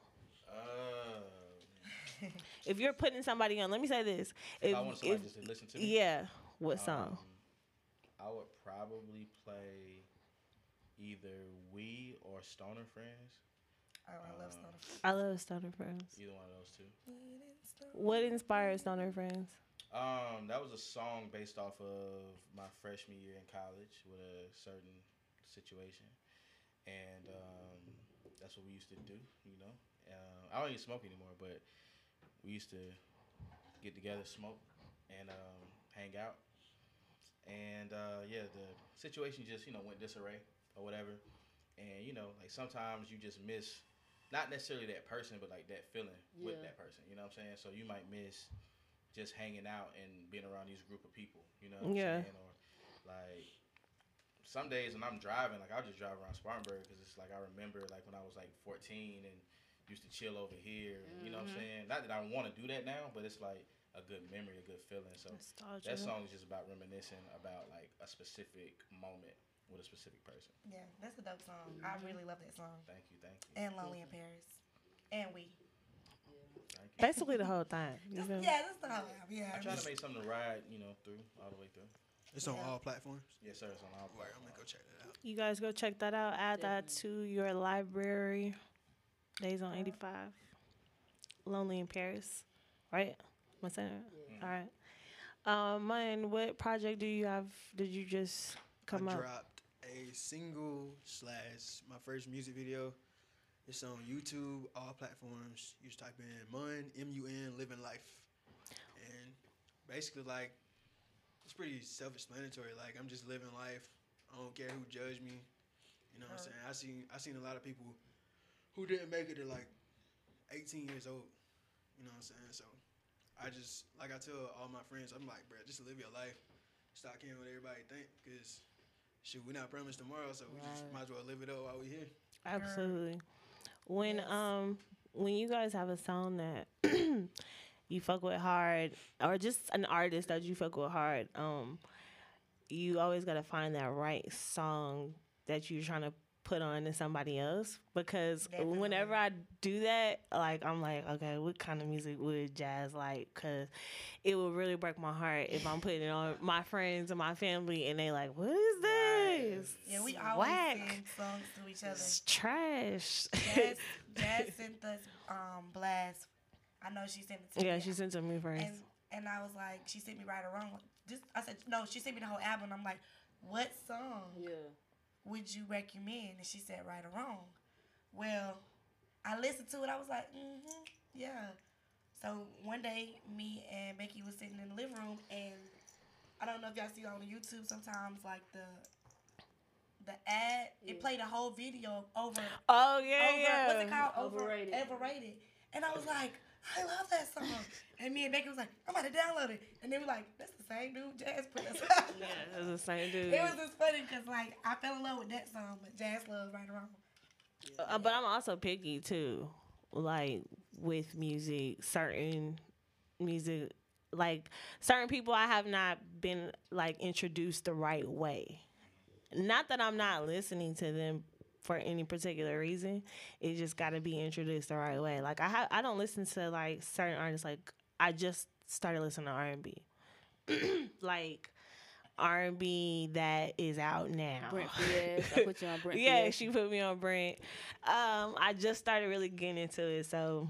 Uh, If you're putting somebody on, let me say this. if, I want somebody if- just to listen to me, yeah, what song? um, I would probably play either We or Stoner Friends. Oh, I love Stoner Friends. I love Stoner Friends. Either one of those two. What inspires Stoner Friends? Um, that was a song based off of my freshman year in college with a certain situation, and um, that's what we used to do. You know, uh, I don't even smoke anymore, but we used to get together, smoke, and um, hang out. And uh, yeah, the situation just you know went disarray or whatever, and you know like sometimes you just miss. Not necessarily that person, but like that feeling with that person. You know what I'm saying? So you might miss just hanging out and being around these group of people. You know what I'm Yeah. saying? Or like some days when I'm driving, like I'll just drive around Spartanburg because it's like I remember like when I was like 14 and used to chill over here. and You know what I'm mm-hmm. saying? Not that I want to do that now, but it's like a good memory, a good feeling. So Nostalgia. that song is just about reminiscing about like a specific moment with a specific person. Yeah, that's a dope song. I mm-hmm. really love that song. Thank you, thank you, And Lonely in Paris. And we. Thank you. Basically the whole time. You Just- feel me? yeah, that's the whole album. Yeah. I try to make something to ride, you know, through all the way through. It's on Yeah. all platforms. Yes, sir. It's on all Word, I'm gonna go check that out. You guys go check that out. Add that to your library. Days on 85. Lonely in Paris. Right? Am I saying it? All right. Um, mine, what project do you have? Did you just come I up? dropped a single slash my first music video. It's on YouTube, all platforms. You just type in Mun M U N Living Life, and basically like it's pretty self-explanatory. Like I'm just living life. I don't care who judge me. You know what I'm saying? I seen I seen a lot of people who didn't make it to like 18 years old. You know what I'm saying? So I just like I tell all my friends, I'm like, bro, just live your life. Stop caring what everybody think, cause shoot, we're not promised tomorrow, so we just might as well live it up while we here. Absolutely. When Yes. um when you guys have a song that you fuck with hard or just an artist that you fuck with hard, um you always gotta find that right song that you're trying to put on to somebody else because whenever I do that, like I'm like, okay, what kind of music would jazz like? Because it would really break my heart if I'm putting it on my friends and my family and they like, what is this? Yeah, we always Whack. sing songs to each other. It's trash. Jazz, Jazz sent us um blast. I know she sent it to yeah, me. she sent it to me first. and and I was like, she sent me right or wrong. Just I said no. She sent me the whole album. I'm like, what song Yeah. would you recommend? And she said right or wrong. Well, I listened to it. I was like, mm-hmm, yeah. So one day, me and Becky was sitting in the living room, and I don't know if y'all see on YouTube sometimes like the the ad. It played a whole video over oh yeah, over yeah. what's it called? Over, Overrated. overrated. And I was like, I love that song. And me and Becky was like, I'm about to download it. And they were like, that's the same dude Jazz put us on. Yeah, it was the same dude. It was just funny because like I fell in love with that song, but Jazz loves right around. Uh, but I'm also picky too, like with music. Certain music, like certain people, I have not been like introduced the right way. Not that I'm not listening to them for any particular reason. It just got to be introduced the right way. Like I have, I don't listen to like certain artists. Like I just started listening to R and B, like R and B that is out now. Brent. I put you on Brent yeah, she put me on Brent. Um, I just started really getting into it, so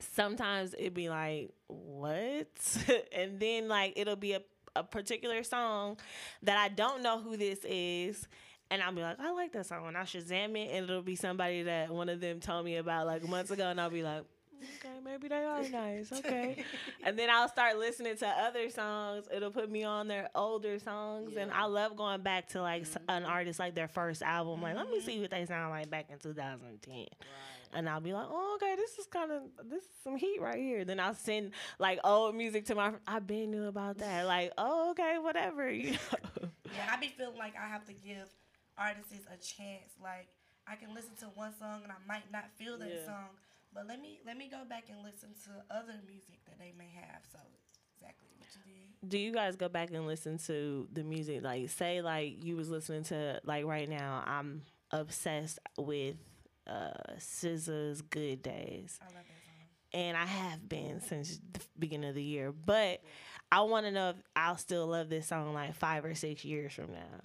sometimes it'd be like, what? and then like it'll be a, a particular song that I don't know who this is. And I'll be like, I like that song. And I'll Shazam it, and it'll be somebody that one of them told me about like months ago. And I'll be like, okay, maybe they are nice. Okay. and then I'll start listening to other songs. It'll put me on their older songs. And I love going back to like s mm-hmm. an artist, like their first album. Like, let me mm-hmm. see what they sound like back in 2010 and I'll be like, "Oh, okay, this is kind of this is some heat right here." Then I'll send like old music to my. I've been new about that. Like, oh, okay, whatever. You know? Yeah, I be feeling like I have to give artists a chance. Like I can listen to one song and I might not feel that Yeah. song, but let me let me go back and listen to other music that they may have. So exactly what you did. Do you guys go back and listen to the music? Like, say, like you was listening to like right now. I'm obsessed with uh SZA's "Good Days." I love that song. and I have been since the beginning of the year. But I want to know if I'll still love this song like five or six years from now.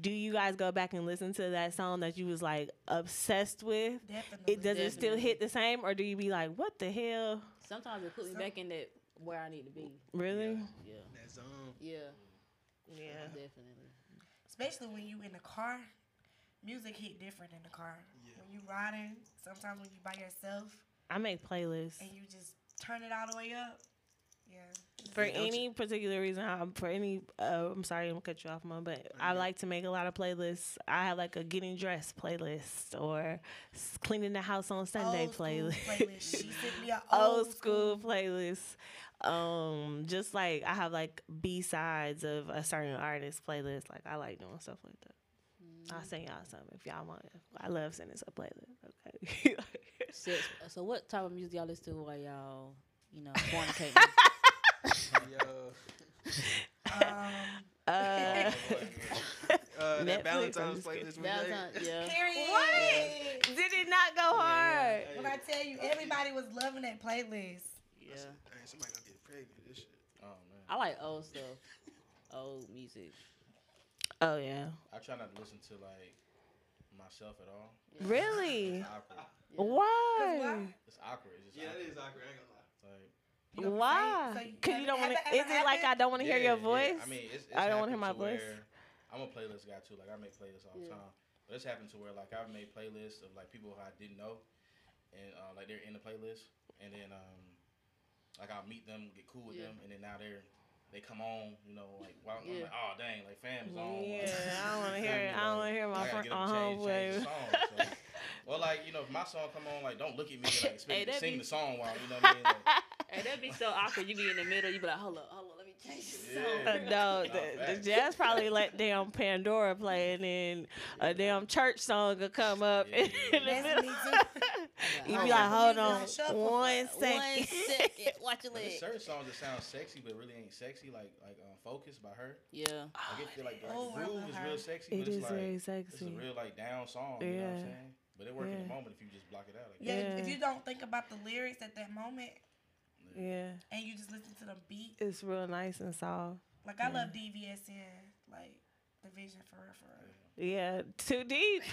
Do you guys go back and listen to that song that you was like obsessed with? Definitely. It does it still hit the same, or do you be like, what the hell? Sometimes it put me back in that where I need to be. Really? Yeah. That zone. Yeah. Yeah. Definitely. Especially when you in the car, music hit different in the car. When you riding, sometimes when you by yourself I make playlists. and you just turn it all the way up. Yeah. For any particular reason, I'm for any. Uh, I'm sorry, I'm gonna cut you off, mom. But I Mhm. like to make a lot of playlists. I have like a getting dressed playlist or cleaning the house on Sunday Old school playlist. playlist. She sent me an old school playlist. Um, just like I have like B sides of a certain artist playlist. Like I like doing stuff like that. I'll send y'all some if y'all want. I love sending some playlist. Okay. Sex- So what type of music y'all listen to while y'all, you know, fornicating? Yo, Um, uh, uh, that I'm Valentine's playlist. we Valentine, yeah. period. what? Did it not go hard? When I tell you, everybody was loving that playlist. Yeah. Dang, somebody gonna get pregnant. This shit. Oh man. I like old stuff, old music. Oh yeah. I try not to listen to like myself at all. Really? It's awkward. Why? It's awkward. It's just Yeah, that awkward. is awkward. I ain't gonna lie. Like, You know, Why? so you- Cause you don't want to. Is ever it like I don't want to hear your yeah, voice? I mean, it's, it's I don't wanna hear my to voice. I'm a playlist guy too. Like I make playlists all the Yeah. time. But it's happened to where like I've made playlists of like people who I didn't know, and uh, like they're in the playlist, and then um, like I'll meet them, get cool with Yeah. them, and then now they're they come on, you know, like wow, I'm like oh dang, like family's on. Yeah, like, I don't want to hear it. I don't want to hear my friend, get my them to change, change homeboy. song. So. Well, like you know, if my song come on, like don't look at me like expect Hey, me to sing be- the song while you know what I mean. Like, Hey, that'd be so awkward. You be in the middle. You be like, hold up, hold up, let me change this Yeah. song. Uh, no, the, the jazz probably let damn Pandora play, and then a damn church song will come up Yeah, in the middle. You I be like like, hold on, on shuffle. one One second. second. Watch your but there's leg. certain songs that sound sexy but really ain't sexy, like like um, "Focus" by her. Yeah. Like it feel like the, Oh, groove is real sexy, It but it's is like very it's a real like down song. You know what Yeah. I'm saying? But it work in the moment if you just block it out. Like Yeah, that. if you don't think about the lyrics at that moment Yeah, and you just listen to the beat, it's real nice and soft. like I love DVSN, like the vision for real, for real. Yeah, too deep.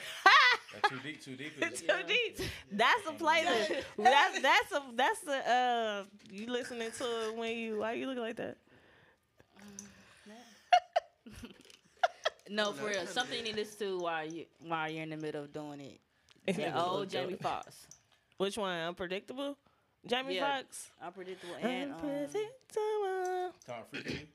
Too deep, too deep. Is too Yeah. deep. That's a playlist. that's that's a that's a uh you listening to it when you why you looking like that? No, No, for real. Something you kinda need to listen to while you while you're in the middle of doing it. In the Yeah, middle of old Jamie doing. Foxx. Which one? Unpredictable? Jamie Yeah. Foxx? Unpredictable and um, Unpredictable. Tom Freaking.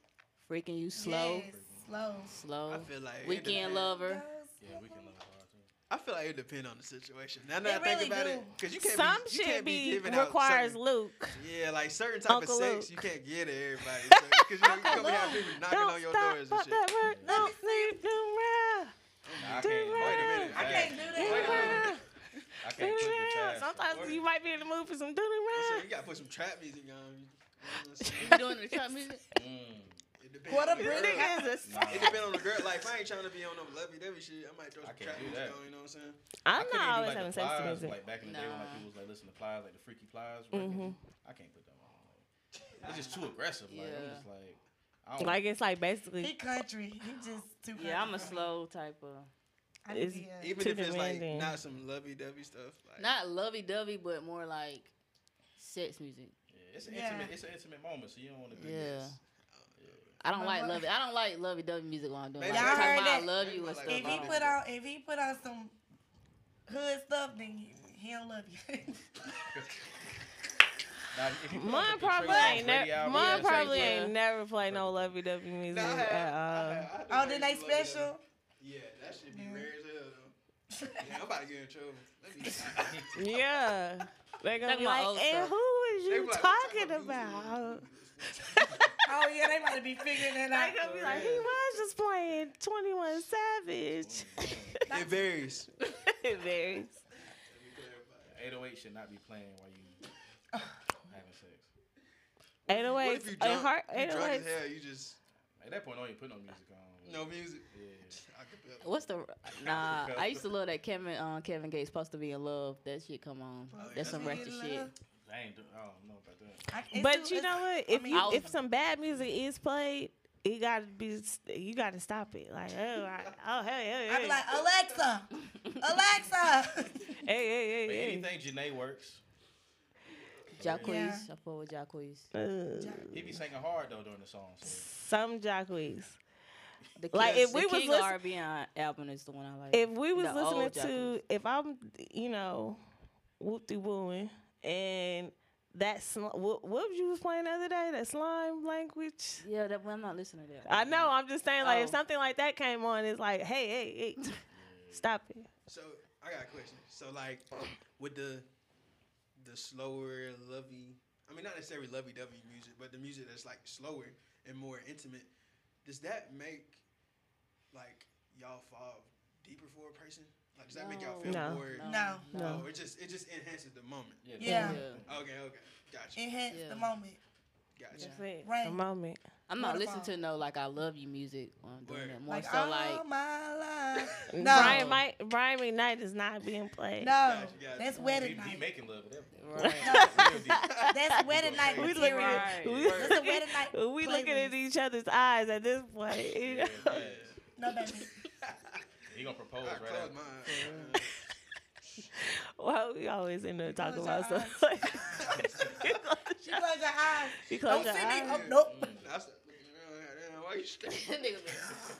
freaking you slow, Yes, slow. slow. I feel like Weekend lover. Yeah, we can love hard too. I feel like it depends on the situation. Now that It I think really about do. it, because you can't Some be, you shit can't be, be requires certain, Luke. Yeah, like certain type Uncle of sex you can't get to everybody. Because you know, you Uncle gonna have people knocking Don't on your stop, doors and shit. that word, don't me see. sleep, do rah, Nah, I can't. rah, Wait a minute. I can't do that. Wait a minute. Rah, I can't put the rah. fast. Sometimes you might be in the mood for some do I'm you gotta put some trap music on. You know what I'm saying? You doing the trap music? Mm. It depends What a on the girl. Britney is a It depends on the girl. Like, if I ain't trying to be on no lovey dovey shit, I might throw I some can't trap do music that. on. You know what I'm saying? I'm couldn't not even always do, having like, the sex to plies, music. Like back in the day when like Nah. people was like listening to plies, like the freaky plies. records. Mhm. I can't put them on. Like, it's just too aggressive. Like I'm Yeah. just like. I don't Like it's like He basically country. He just too. country Yeah, I'm a slow type of. I need It's- Even if it's like not some lovey dovey stuff. Like, Not lovey dovey, but more like sex music. Yeah, it's an Yeah. intimate. It's an intimate moment, so you don't want to be. Yeah. this- I don't like what- lovey. I don't like lovey dovey music when I'm doing. Maybe Like, Y'all talking heard about I that? love you and If stuff. If I he put on, if he put on some hood stuff, then he, he don't love you. Now, if you put on mine probably ain't never Brady mine probably ain't never play no lovey dovey music Nah, I had- at I all. had- I um, oh, to then they some lovey dovey. special. Yeah, that should be Yeah. rare as hell though. Yeah, I'm about to get in trouble. Let me. Yeah. They're gonna be like, old and stuff. who is you like, what talking type about? Oh yeah, they might be figuring that out. They're gonna be like, he oh, was just playing 21 Savage. It varies. it varies. 808 should not be playing while you having sex. 808s. What if you and drunk? heart, you drunk as hell. You just At that point, don't even put no music on. No music. Yeah. I could feel. What's the nah? I used to love that Kevin um, Kevin Gates supposed to be in love. That shit come on. Oh, That's some that's ratchet shit. I ain't. Do, I don't know about that. I- it's But too- you know what? If mean, you was- if some bad music is played, you gotta be you gotta stop it. Like oh I, oh hey hey I hey be like, Alexa, Alexa. hey hey But hey anything Jhené works. Jacquees, Yeah. I fuck with Jacquees. Uh, He be singing hard though during the song. So. some Jacquees. The Like, King- if we the was King listen- R&B album is the one I like. If we was The listening to if I'm you know whoop de wooing and that sl- what, what you was playing the other day? That slime language. Yeah, that, well, I'm not listening to that. I know. I'm just saying, like, if Oh. something like that came on, it's like, hey, hey, hey, stop it. So I got a question. So like with the the slower, lovey I mean not necessarily lovey dovey music, but the music that's like slower and more intimate, does that make like y'all fall deeper for a person? Like does that make y'all feel No. more No. No. Oh, it just it just enhances the moment. Yeah. Yeah. Yeah. Okay, okay. Gotcha. Enhance Yeah. the moment. Gotcha. That's it. Right. The moment. I'm not listening to no like I love you music. I'm doing that more Like so like my life. No. Brian, Mike, Brian McKnight is not being played. No. Gotcha, gotcha. That's He, wedding he night. making love with everything. right. That's wedding night We material. looking, Right. we, That's a wedding night we looking at each other's eyes at this point. You know? Yeah, yeah. No, baby. He gonna propose I right close after. my. Well, we always end up talking Close about your stuff like She closed her eyes. You close Don't your see me. eyes. Oh, nope. I said, "Damn, Why you staring?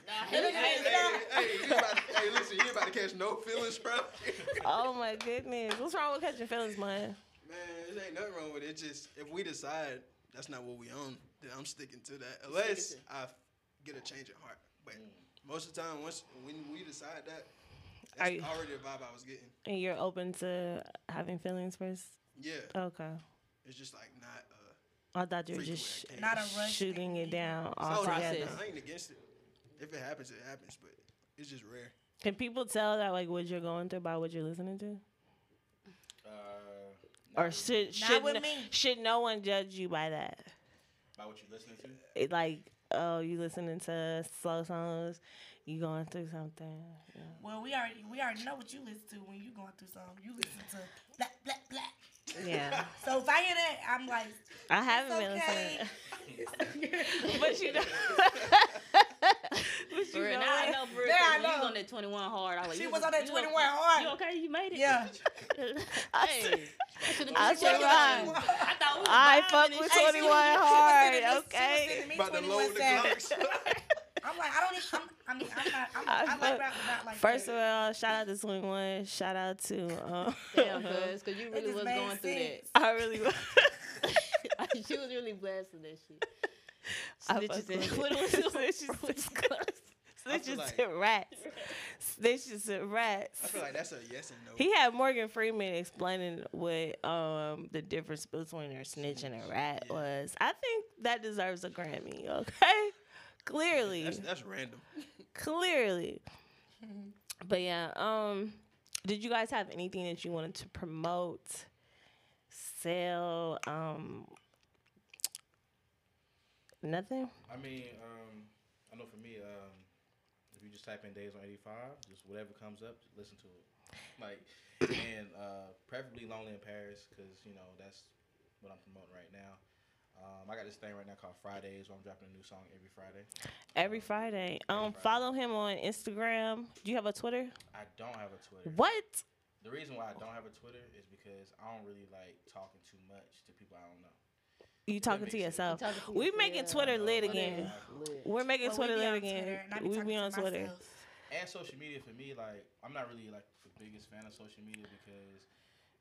Nah, Hey, hey, hey, you about to, hey, listen, you ain't about to catch no feelings, bro. Oh my goodness. What's wrong with catching feelings, man? Man, there ain't nothing wrong with it. It's just if we decide that's not what we own, then I'm sticking to that. Unless to- I f- get a change of heart. But Mm. most of the time, once when we decide that, that's you- already the vibe I was getting. And you're open to having feelings first? Yeah, Okay. it's just like not. I thought you were just I can't. A rush shooting thing. it down no, altogether. I ain't against it. If it happens, it happens. But it's just rare. Can people tell that like what you're going through by what you're listening to? Uh, Or should should with no, should no one judge you by that? By what you listening to? It like oh you listening to slow songs, you going through something. Yeah. Well, we already we already know what you listen to when you going through something. You listen to black, black, black. Yeah, So if I hear that, I'm like, I haven't been okay. listening, but you know, but you For know real. I know for real. Now I 'cause when you was on that 21 hard. I was like, she was on that 21 okay- hard. You okay? You made it. Yeah. I Hey, said- I should've I took you. right. I thought we was I fuck with shit. Hey, she 21 was- she was hard, sending me- she was okay? About to load the savage. Glocks. I'm like, I don't even, I'm, I mean, I'm not, I'm, I I, like rap, but not like First that. of all, shout out to Swing One. Shout out to um, Damn, cuz, cause you really was made going through that. I really was. she was really blasting that shit. Snitches fuck and with what was it? Snitches, snitches like- and rats. Snitches and rats. I feel like that's a yes and no. He had Morgan Freeman explaining what um the difference between a snitch and a rat Yeah. was. I think that deserves a Grammy. Okay, clearly, that's, that's random. clearly. But yeah, um, did you guys have anything that you wanted to promote, sell, um, nothing? I mean, um, I know for me, um, if you just type in days on 85, just whatever comes up, just listen to it. Like, and uh, preferably Lonely in Paris, because, you know, that's what I'm promoting right now. Um, I got this thing right now called Fridays, where I'm dropping a new song every Friday. Every Friday. Um, Friday. follow him on Instagram. Do you have a Twitter? I don't have a Twitter. What? The reason why I don't have a Twitter is because I don't really like talking too much to people I don't know. You talking to yourself? You talking to We yourself, making yeah. Twitter I lit again. Lit. We're making But Twitter be lit again. Twitter, and I be We talking be on Twitter. myself. And social media for me, like I'm not really like the biggest fan of social media because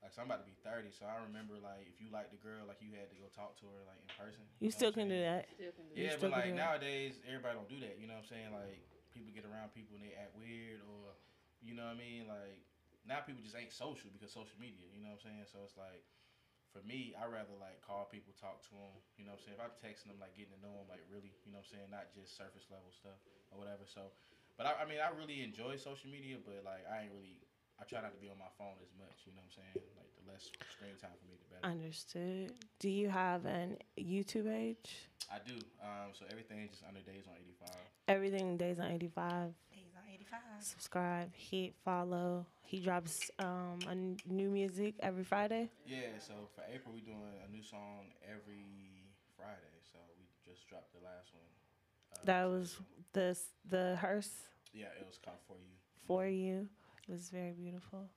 like so I'm about to be 30, so I remember like if you like the girl, like you had to go talk to her like in person. You know still can do that. Still can do Yeah, still but like nowadays everybody don't do that. You know what I'm saying? Like people get around people and they act weird or you know what I mean? Like now people just ain't social because social media. You know what I'm saying? So it's like for me, I rather like call people, talk to them. You know what I'm saying? If I'm texting them, like getting to know them, like really, you know what I'm saying? Not just surface level stuff or whatever. So, but I, I mean, I really enjoy social media, but like I ain't really. I try not to be on my phone as much. You know what I'm saying? Like the less screen time for me, the better. Understood. Do you have an YouTube page? I do. Um, so everything is just under days on 85. Everything Days on 85. He's on 85. Subscribe, hit, follow. He drops um a n- new music every Friday. Yeah, so for April we're doing a new song every Friday. So we just dropped the last one. Uh, That was the the hearse yeah, it was called for you. for you. It was very beautiful.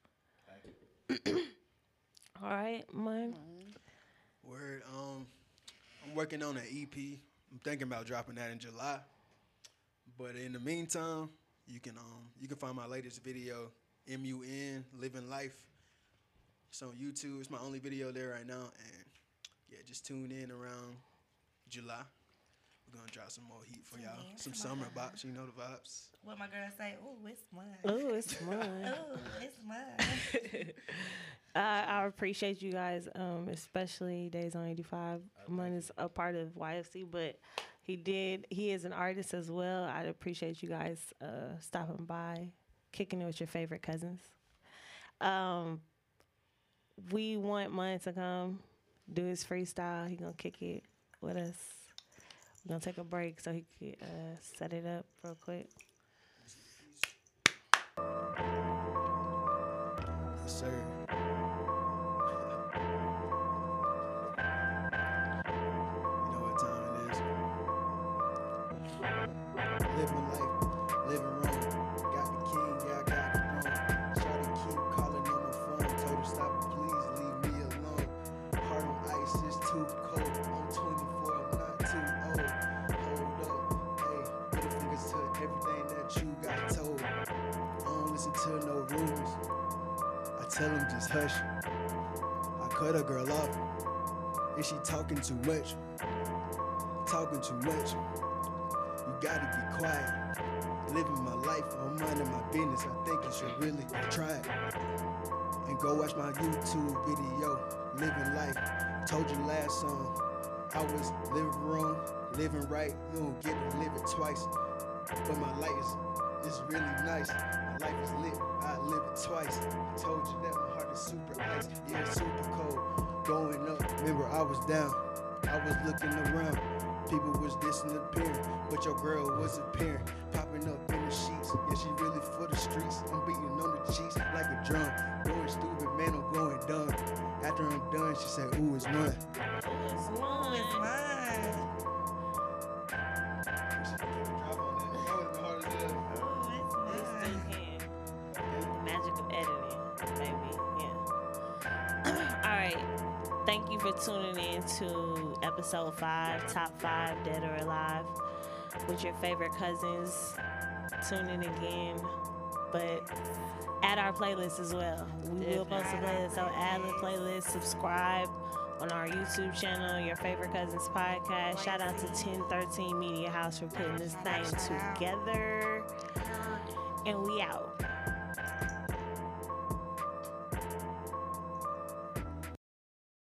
Thank you. All right, man. Word. Um, I'm working on an EP. I'm thinking about dropping that in July. But in the meantime, you can um you can find my latest video, MUN Living Life. It's on YouTube. It's my only video there right now, and yeah, just tune in around July. We're gonna drop some more heat for Tune y'all. in, Some summer on. bops, you know the vibes. What my girl say? Ooh, it's mine. Oh, it's fun. Ooh, it's mine. I, I appreciate you guys, um, especially Days on 85. Mine is a part of YFC, but he did, he is an artist as well. I'd appreciate you guys uh, stopping by, kicking it with your favorite cousins. Um, we want Mun to come do his freestyle. He gonna kick it with us. Gonna take a break so he could uh, set it up real quick. Yes, sir. Tell him just hush. I cut a girl off. Is she talking too much? Talking too much. You gotta be quiet. Living my life, I'm minding my business. I think you should really try it. And go watch my YouTube video, Living Life. Told you last song, I was living wrong, living right. You don't get to live it twice. But my life is, is really nice. My life is lit, twice. I told you that my heart is super ice, yeah, super cold. Going up, remember I was down, I was looking around. People was disappearing, but your girl was appearing, popping up in the sheets. Yeah, she really for the streets. I'm beating on the cheeks like a drum. Going stupid, man, I'm going dumb. After I'm done, she said, Ooh, it's mine. Ooh, it's mine. Tuning in to episode five, top five, dead or alive, with your favorite cousins. Tune in again, but add our playlist as well. We will post a playlist, so add the playlist, subscribe on our YouTube channel, your favorite cousins podcast. Shout out to 1013 Media House for putting this thing together. And we out.